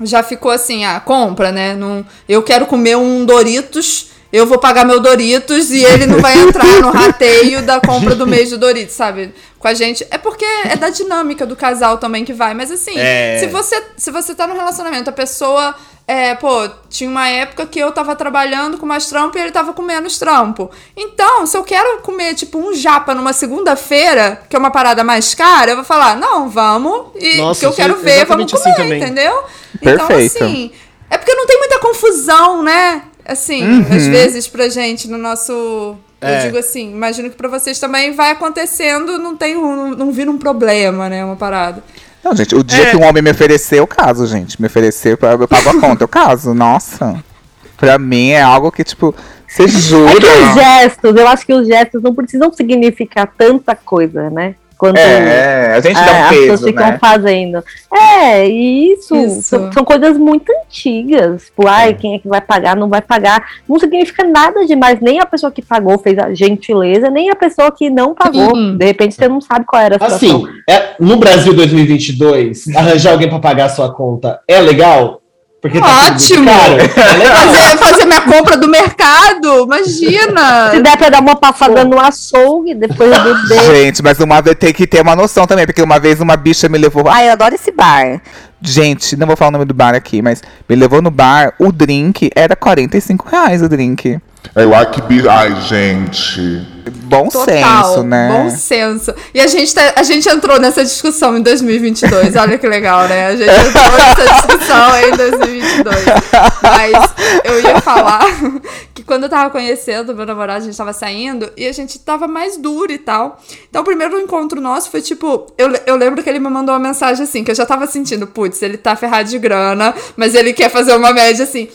já ficou assim, ah, compra, né? Não, eu quero comer um Doritos, eu vou pagar meu Doritos e ele não vai entrar no rateio da compra do mês do Doritos, sabe? Com a gente. É porque é da dinâmica do casal também que vai. Mas assim, É. se você se você tá no relacionamento, a pessoa. É, pô, tinha uma época que eu tava trabalhando com mais trampo e ele tava com menos trampo. Então, se eu quero comer, tipo, um japa numa segunda-feira, que é uma parada mais cara, eu vou falar, não, vamos, e Nossa, que eu quero ver, vamos assim comer, também. entendeu? Perfeito. Então, assim, é porque não tem muita confusão, né? Assim, Uhum. às vezes pra gente no nosso. É. Eu digo assim, imagino que pra vocês também vai acontecendo, não tem um, não vira um problema, né? Uma parada. Não, gente, o dia É. que um homem me ofereceu, eu caso, gente. Me ofereceu, eu pago a conta, eu caso. Nossa. Pra mim é algo que, tipo, você jura. É que os gestos, eu acho que os gestos não precisam significar tanta coisa, né? Quanto É, a gente dá um as peso, pessoas ficam né? fazendo. É, e isso, Isso. São, são coisas muito antigas. Tipo, ai, quem é que vai pagar, não vai pagar. Não significa nada demais. Nem a pessoa que pagou fez a gentileza, nem a pessoa que não pagou. Uhum. De repente você não sabe qual era a situação. Assim, é, no Brasil 2022, arranjar alguém pra pagar a sua conta é legal? Porque tá Ótimo! É legal. fazer, fazer minha compra do mercado, imagina! Se der pra dar uma passada no açougue depois do beijo. Gente, mas uma vez tem que ter uma noção também, porque uma vez uma bicha me levou. Ai, eu adoro esse bar. Gente, não vou falar o nome do bar aqui, mas me levou no bar, o drink era 45 reais o drink. Acho que. bi- Ai, gente. Bom senso, né? Bom senso. E a gente, tá- a gente entrou nessa discussão em 2022. Olha que legal, né? A gente entrou nessa discussão em 2022. Mas eu ia falar que quando eu tava conhecendo meu namorado, a gente tava saindo e a gente tava mais duro e tal. Então o primeiro encontro nosso foi tipo. Eu, eu lembro que ele me mandou uma mensagem assim, que eu já tava sentindo, putz, ele tá ferrado de grana, mas ele quer fazer uma média assim.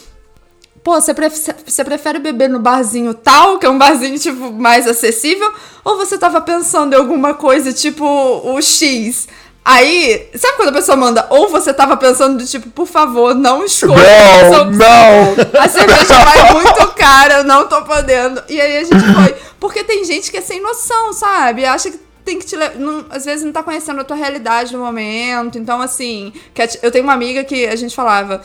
Pô, você prefere, você prefere beber no barzinho tal, que é um barzinho, tipo, mais acessível? Ou você tava pensando em alguma coisa, tipo, o X? Aí, sabe quando a pessoa manda, ou você tava pensando de tipo, por favor, não escolha essa opção. não. A cerveja vai muito cara, eu não tô podendo. E aí a gente foi. Porque tem gente que é sem noção, sabe? Acha que tem que te levar. Às vezes não tá conhecendo a tua realidade no momento. Então, assim, eu tenho uma amiga que a gente falava.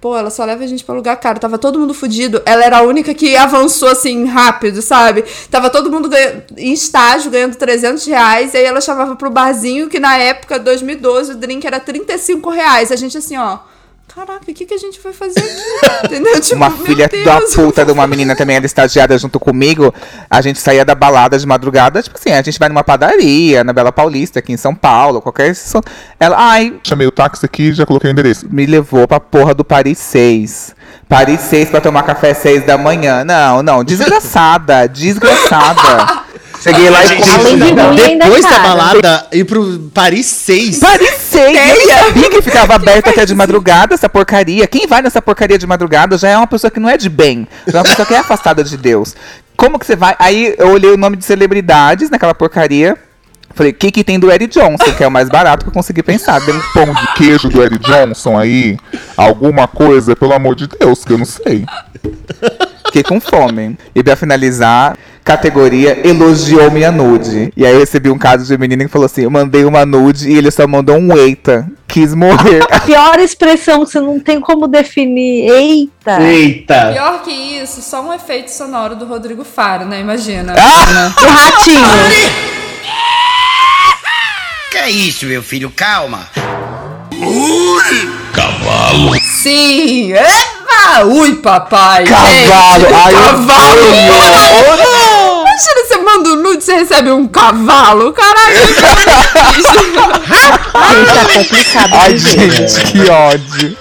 Pô, ela só leva a gente pra lugar caro. Tava todo mundo fudido. Ela era a única que avançou assim rápido, sabe? Tava todo mundo ganha- em estágio ganhando 300 reais. E aí ela chamava pro barzinho, que na época, 2012, o drink era 35 reais. A gente assim, ó. Caraca, o que, que a gente vai fazer aqui? Entendeu? Tipo, uma filha Deus. da puta de uma menina também era estagiária junto comigo. A gente saía da balada de madrugada, tipo assim, a gente vai numa padaria, na Bela Paulista, aqui em São Paulo, qualquer. Ela, ai. Chamei o táxi aqui e já coloquei o endereço. Me levou pra porra do Paris 6. Paris 6 pra tomar café 6 da manhã. Não, não, desgraçada, desgraçada. Cheguei lá e Gente, comi. depois da balada, ir pro Paris 6. Paris 6! Eu sabia que ficava aberto até de madrugada essa porcaria. Quem vai nessa porcaria de madrugada já é uma pessoa que não é de bem. Já é uma pessoa que é afastada de Deus. Como que você vai? Aí eu olhei o nome de celebridades naquela porcaria. Falei, o que, que tem do Eric Johnson, que é o mais barato que eu consegui pensar. Deu um Pão de queijo do Eric Johnson aí. Alguma coisa, pelo amor de Deus, que eu não sei. Fiquei com fome. E pra finalizar, categoria elogiou minha nude. E aí eu recebi um caso de menina que falou assim: eu mandei uma nude e ele só mandou um eita. Quis morrer. A pior expressão que você não tem como definir. Eita! Pior que isso, só um efeito sonoro do Rodrigo Faro, né? Imagina. Ah! O ratinho. Que é isso, meu filho? Calma. Cavalo. Sim! Ui, papai! Cavalo! Gente, Ai, eu cavalo! Imagina, você manda um nude, você recebe um cavalo. Caralho, Gente, tá complicado. Ai, gente, que ódio.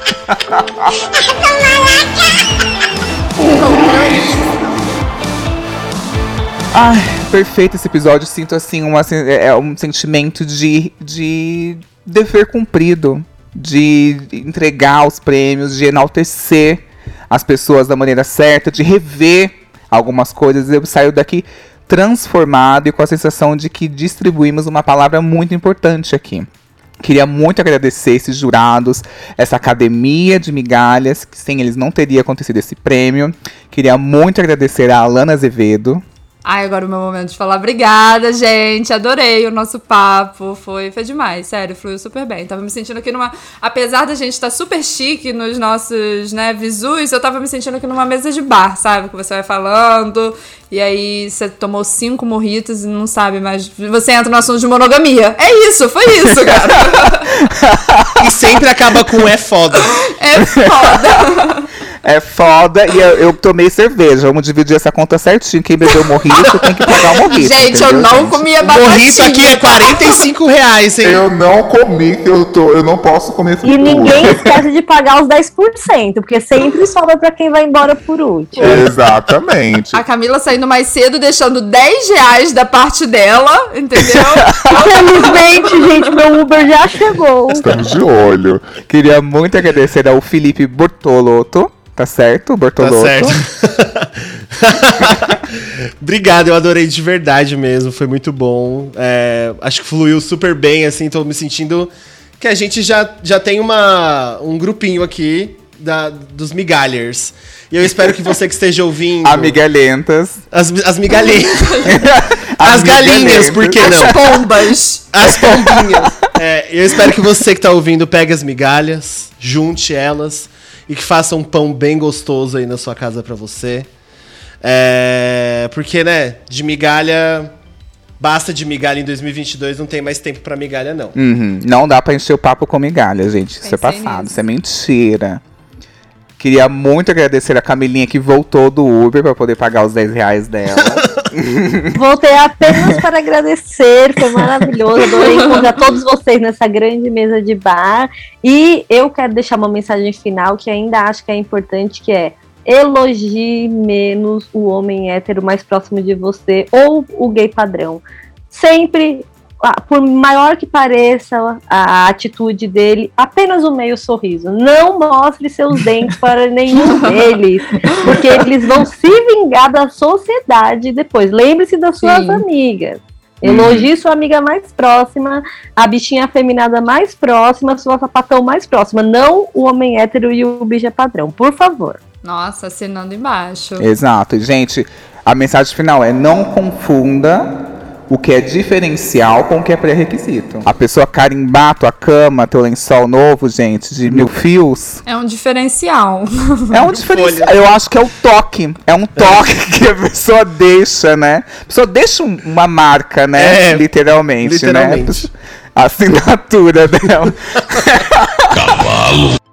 Ai, perfeito esse episódio. Sinto assim uma, é é um sentimento de, de dever cumprido, de entregar os prêmios, de enaltecer as pessoas da maneira certa, de rever algumas coisas. Eu saio daqui transformado e com a sensação de que distribuímos uma palavra muito importante aqui. Queria muito agradecer esses jurados, essa academia de migalhas, que sem eles não teria acontecido esse prêmio. Queria muito agradecer a Alana Azevedo. Ai, agora o meu momento de falar obrigada, gente. Adorei o nosso papo. Foi, foi demais, sério, fluiu super bem. Tava me sentindo aqui numa. Apesar da gente estar super chique nos nossos, né, visus, eu tava me sentindo aqui numa mesa de bar, sabe? Que você vai falando. E aí você tomou cinco morritos e não sabe mais. Você entra no assunto de monogamia. É isso, foi isso, cara. E sempre acaba com é foda. É foda. É foda e eu, eu tomei cerveja. Vamos dividir essa conta certinho. Quem bebeu morrito tem que pagar o morrito. Gente, eu entendeu, não gente? comia Morrito aqui é 45 reais, hein? Eu não comi, eu, tô, eu não posso comer E ninguém esquece de pagar os 10%, porque sempre sobra pra quem vai embora por último. Exatamente. A Camila saindo mais cedo, deixando 10 reais da parte dela, entendeu? Infelizmente, gente, meu Uber já chegou. Estamos de olho. Queria muito agradecer ao Felipe Bortolotto. Tá certo, Tá Bortolotto? certo. Obrigado, eu adorei de verdade mesmo, foi muito bom. É, acho que fluiu super bem, assim, tô me sentindo que a gente já, já tem uma, um grupinho aqui da, dos migalhers. E eu espero que você que esteja ouvindo. Amigalhentas. As, as migalhinhas. as galinhas, por que não? As pombas. As pombinhas. É, eu espero que você que tá ouvindo pegue as migalhas, junte elas e que faça um pão bem gostoso aí na sua casa pra você. É, porque, né, de migalha. Basta de migalha em 2022, não tem mais tempo pra migalha, não. Uhum. Não dá pra encher o papo com migalha, gente. Isso é passado, isso é mentira. Queria muito agradecer a Camilinha que voltou do Uber pra poder pagar os 10 reais dela. Voltei apenas para agradecer, foi maravilhoso. Adorei encontrar todos vocês nessa grande mesa de bar. E eu quero deixar uma mensagem final que ainda acho que é importante, que é elogie menos o homem hétero mais próximo de você ou o gay padrão. Sempre, por maior que pareça a atitude dele, apenas o meio sorriso. Não mostre seus dentes para nenhum deles, porque eles vão se vingar da sociedade depois. Lembre-se das suas Sim. amigas. Elogie sua amiga mais próxima, a bichinha afeminada mais próxima, sua sapatão mais próxima, não o homem hétero e o bicho padrão, por favor. Nossa, assinando embaixo. Exato. Gente, a mensagem final é não confunda o que é diferencial com o que é pré-requisito. A pessoa carimbar tua cama, teu lençol novo, gente, de mil fios. É um diferencial. É um diferencial. Eu acho que é o toque. É um toque que a pessoa deixa, né? A pessoa deixa um- uma marca, né? É, literalmente, literalmente. né? A assinatura dela.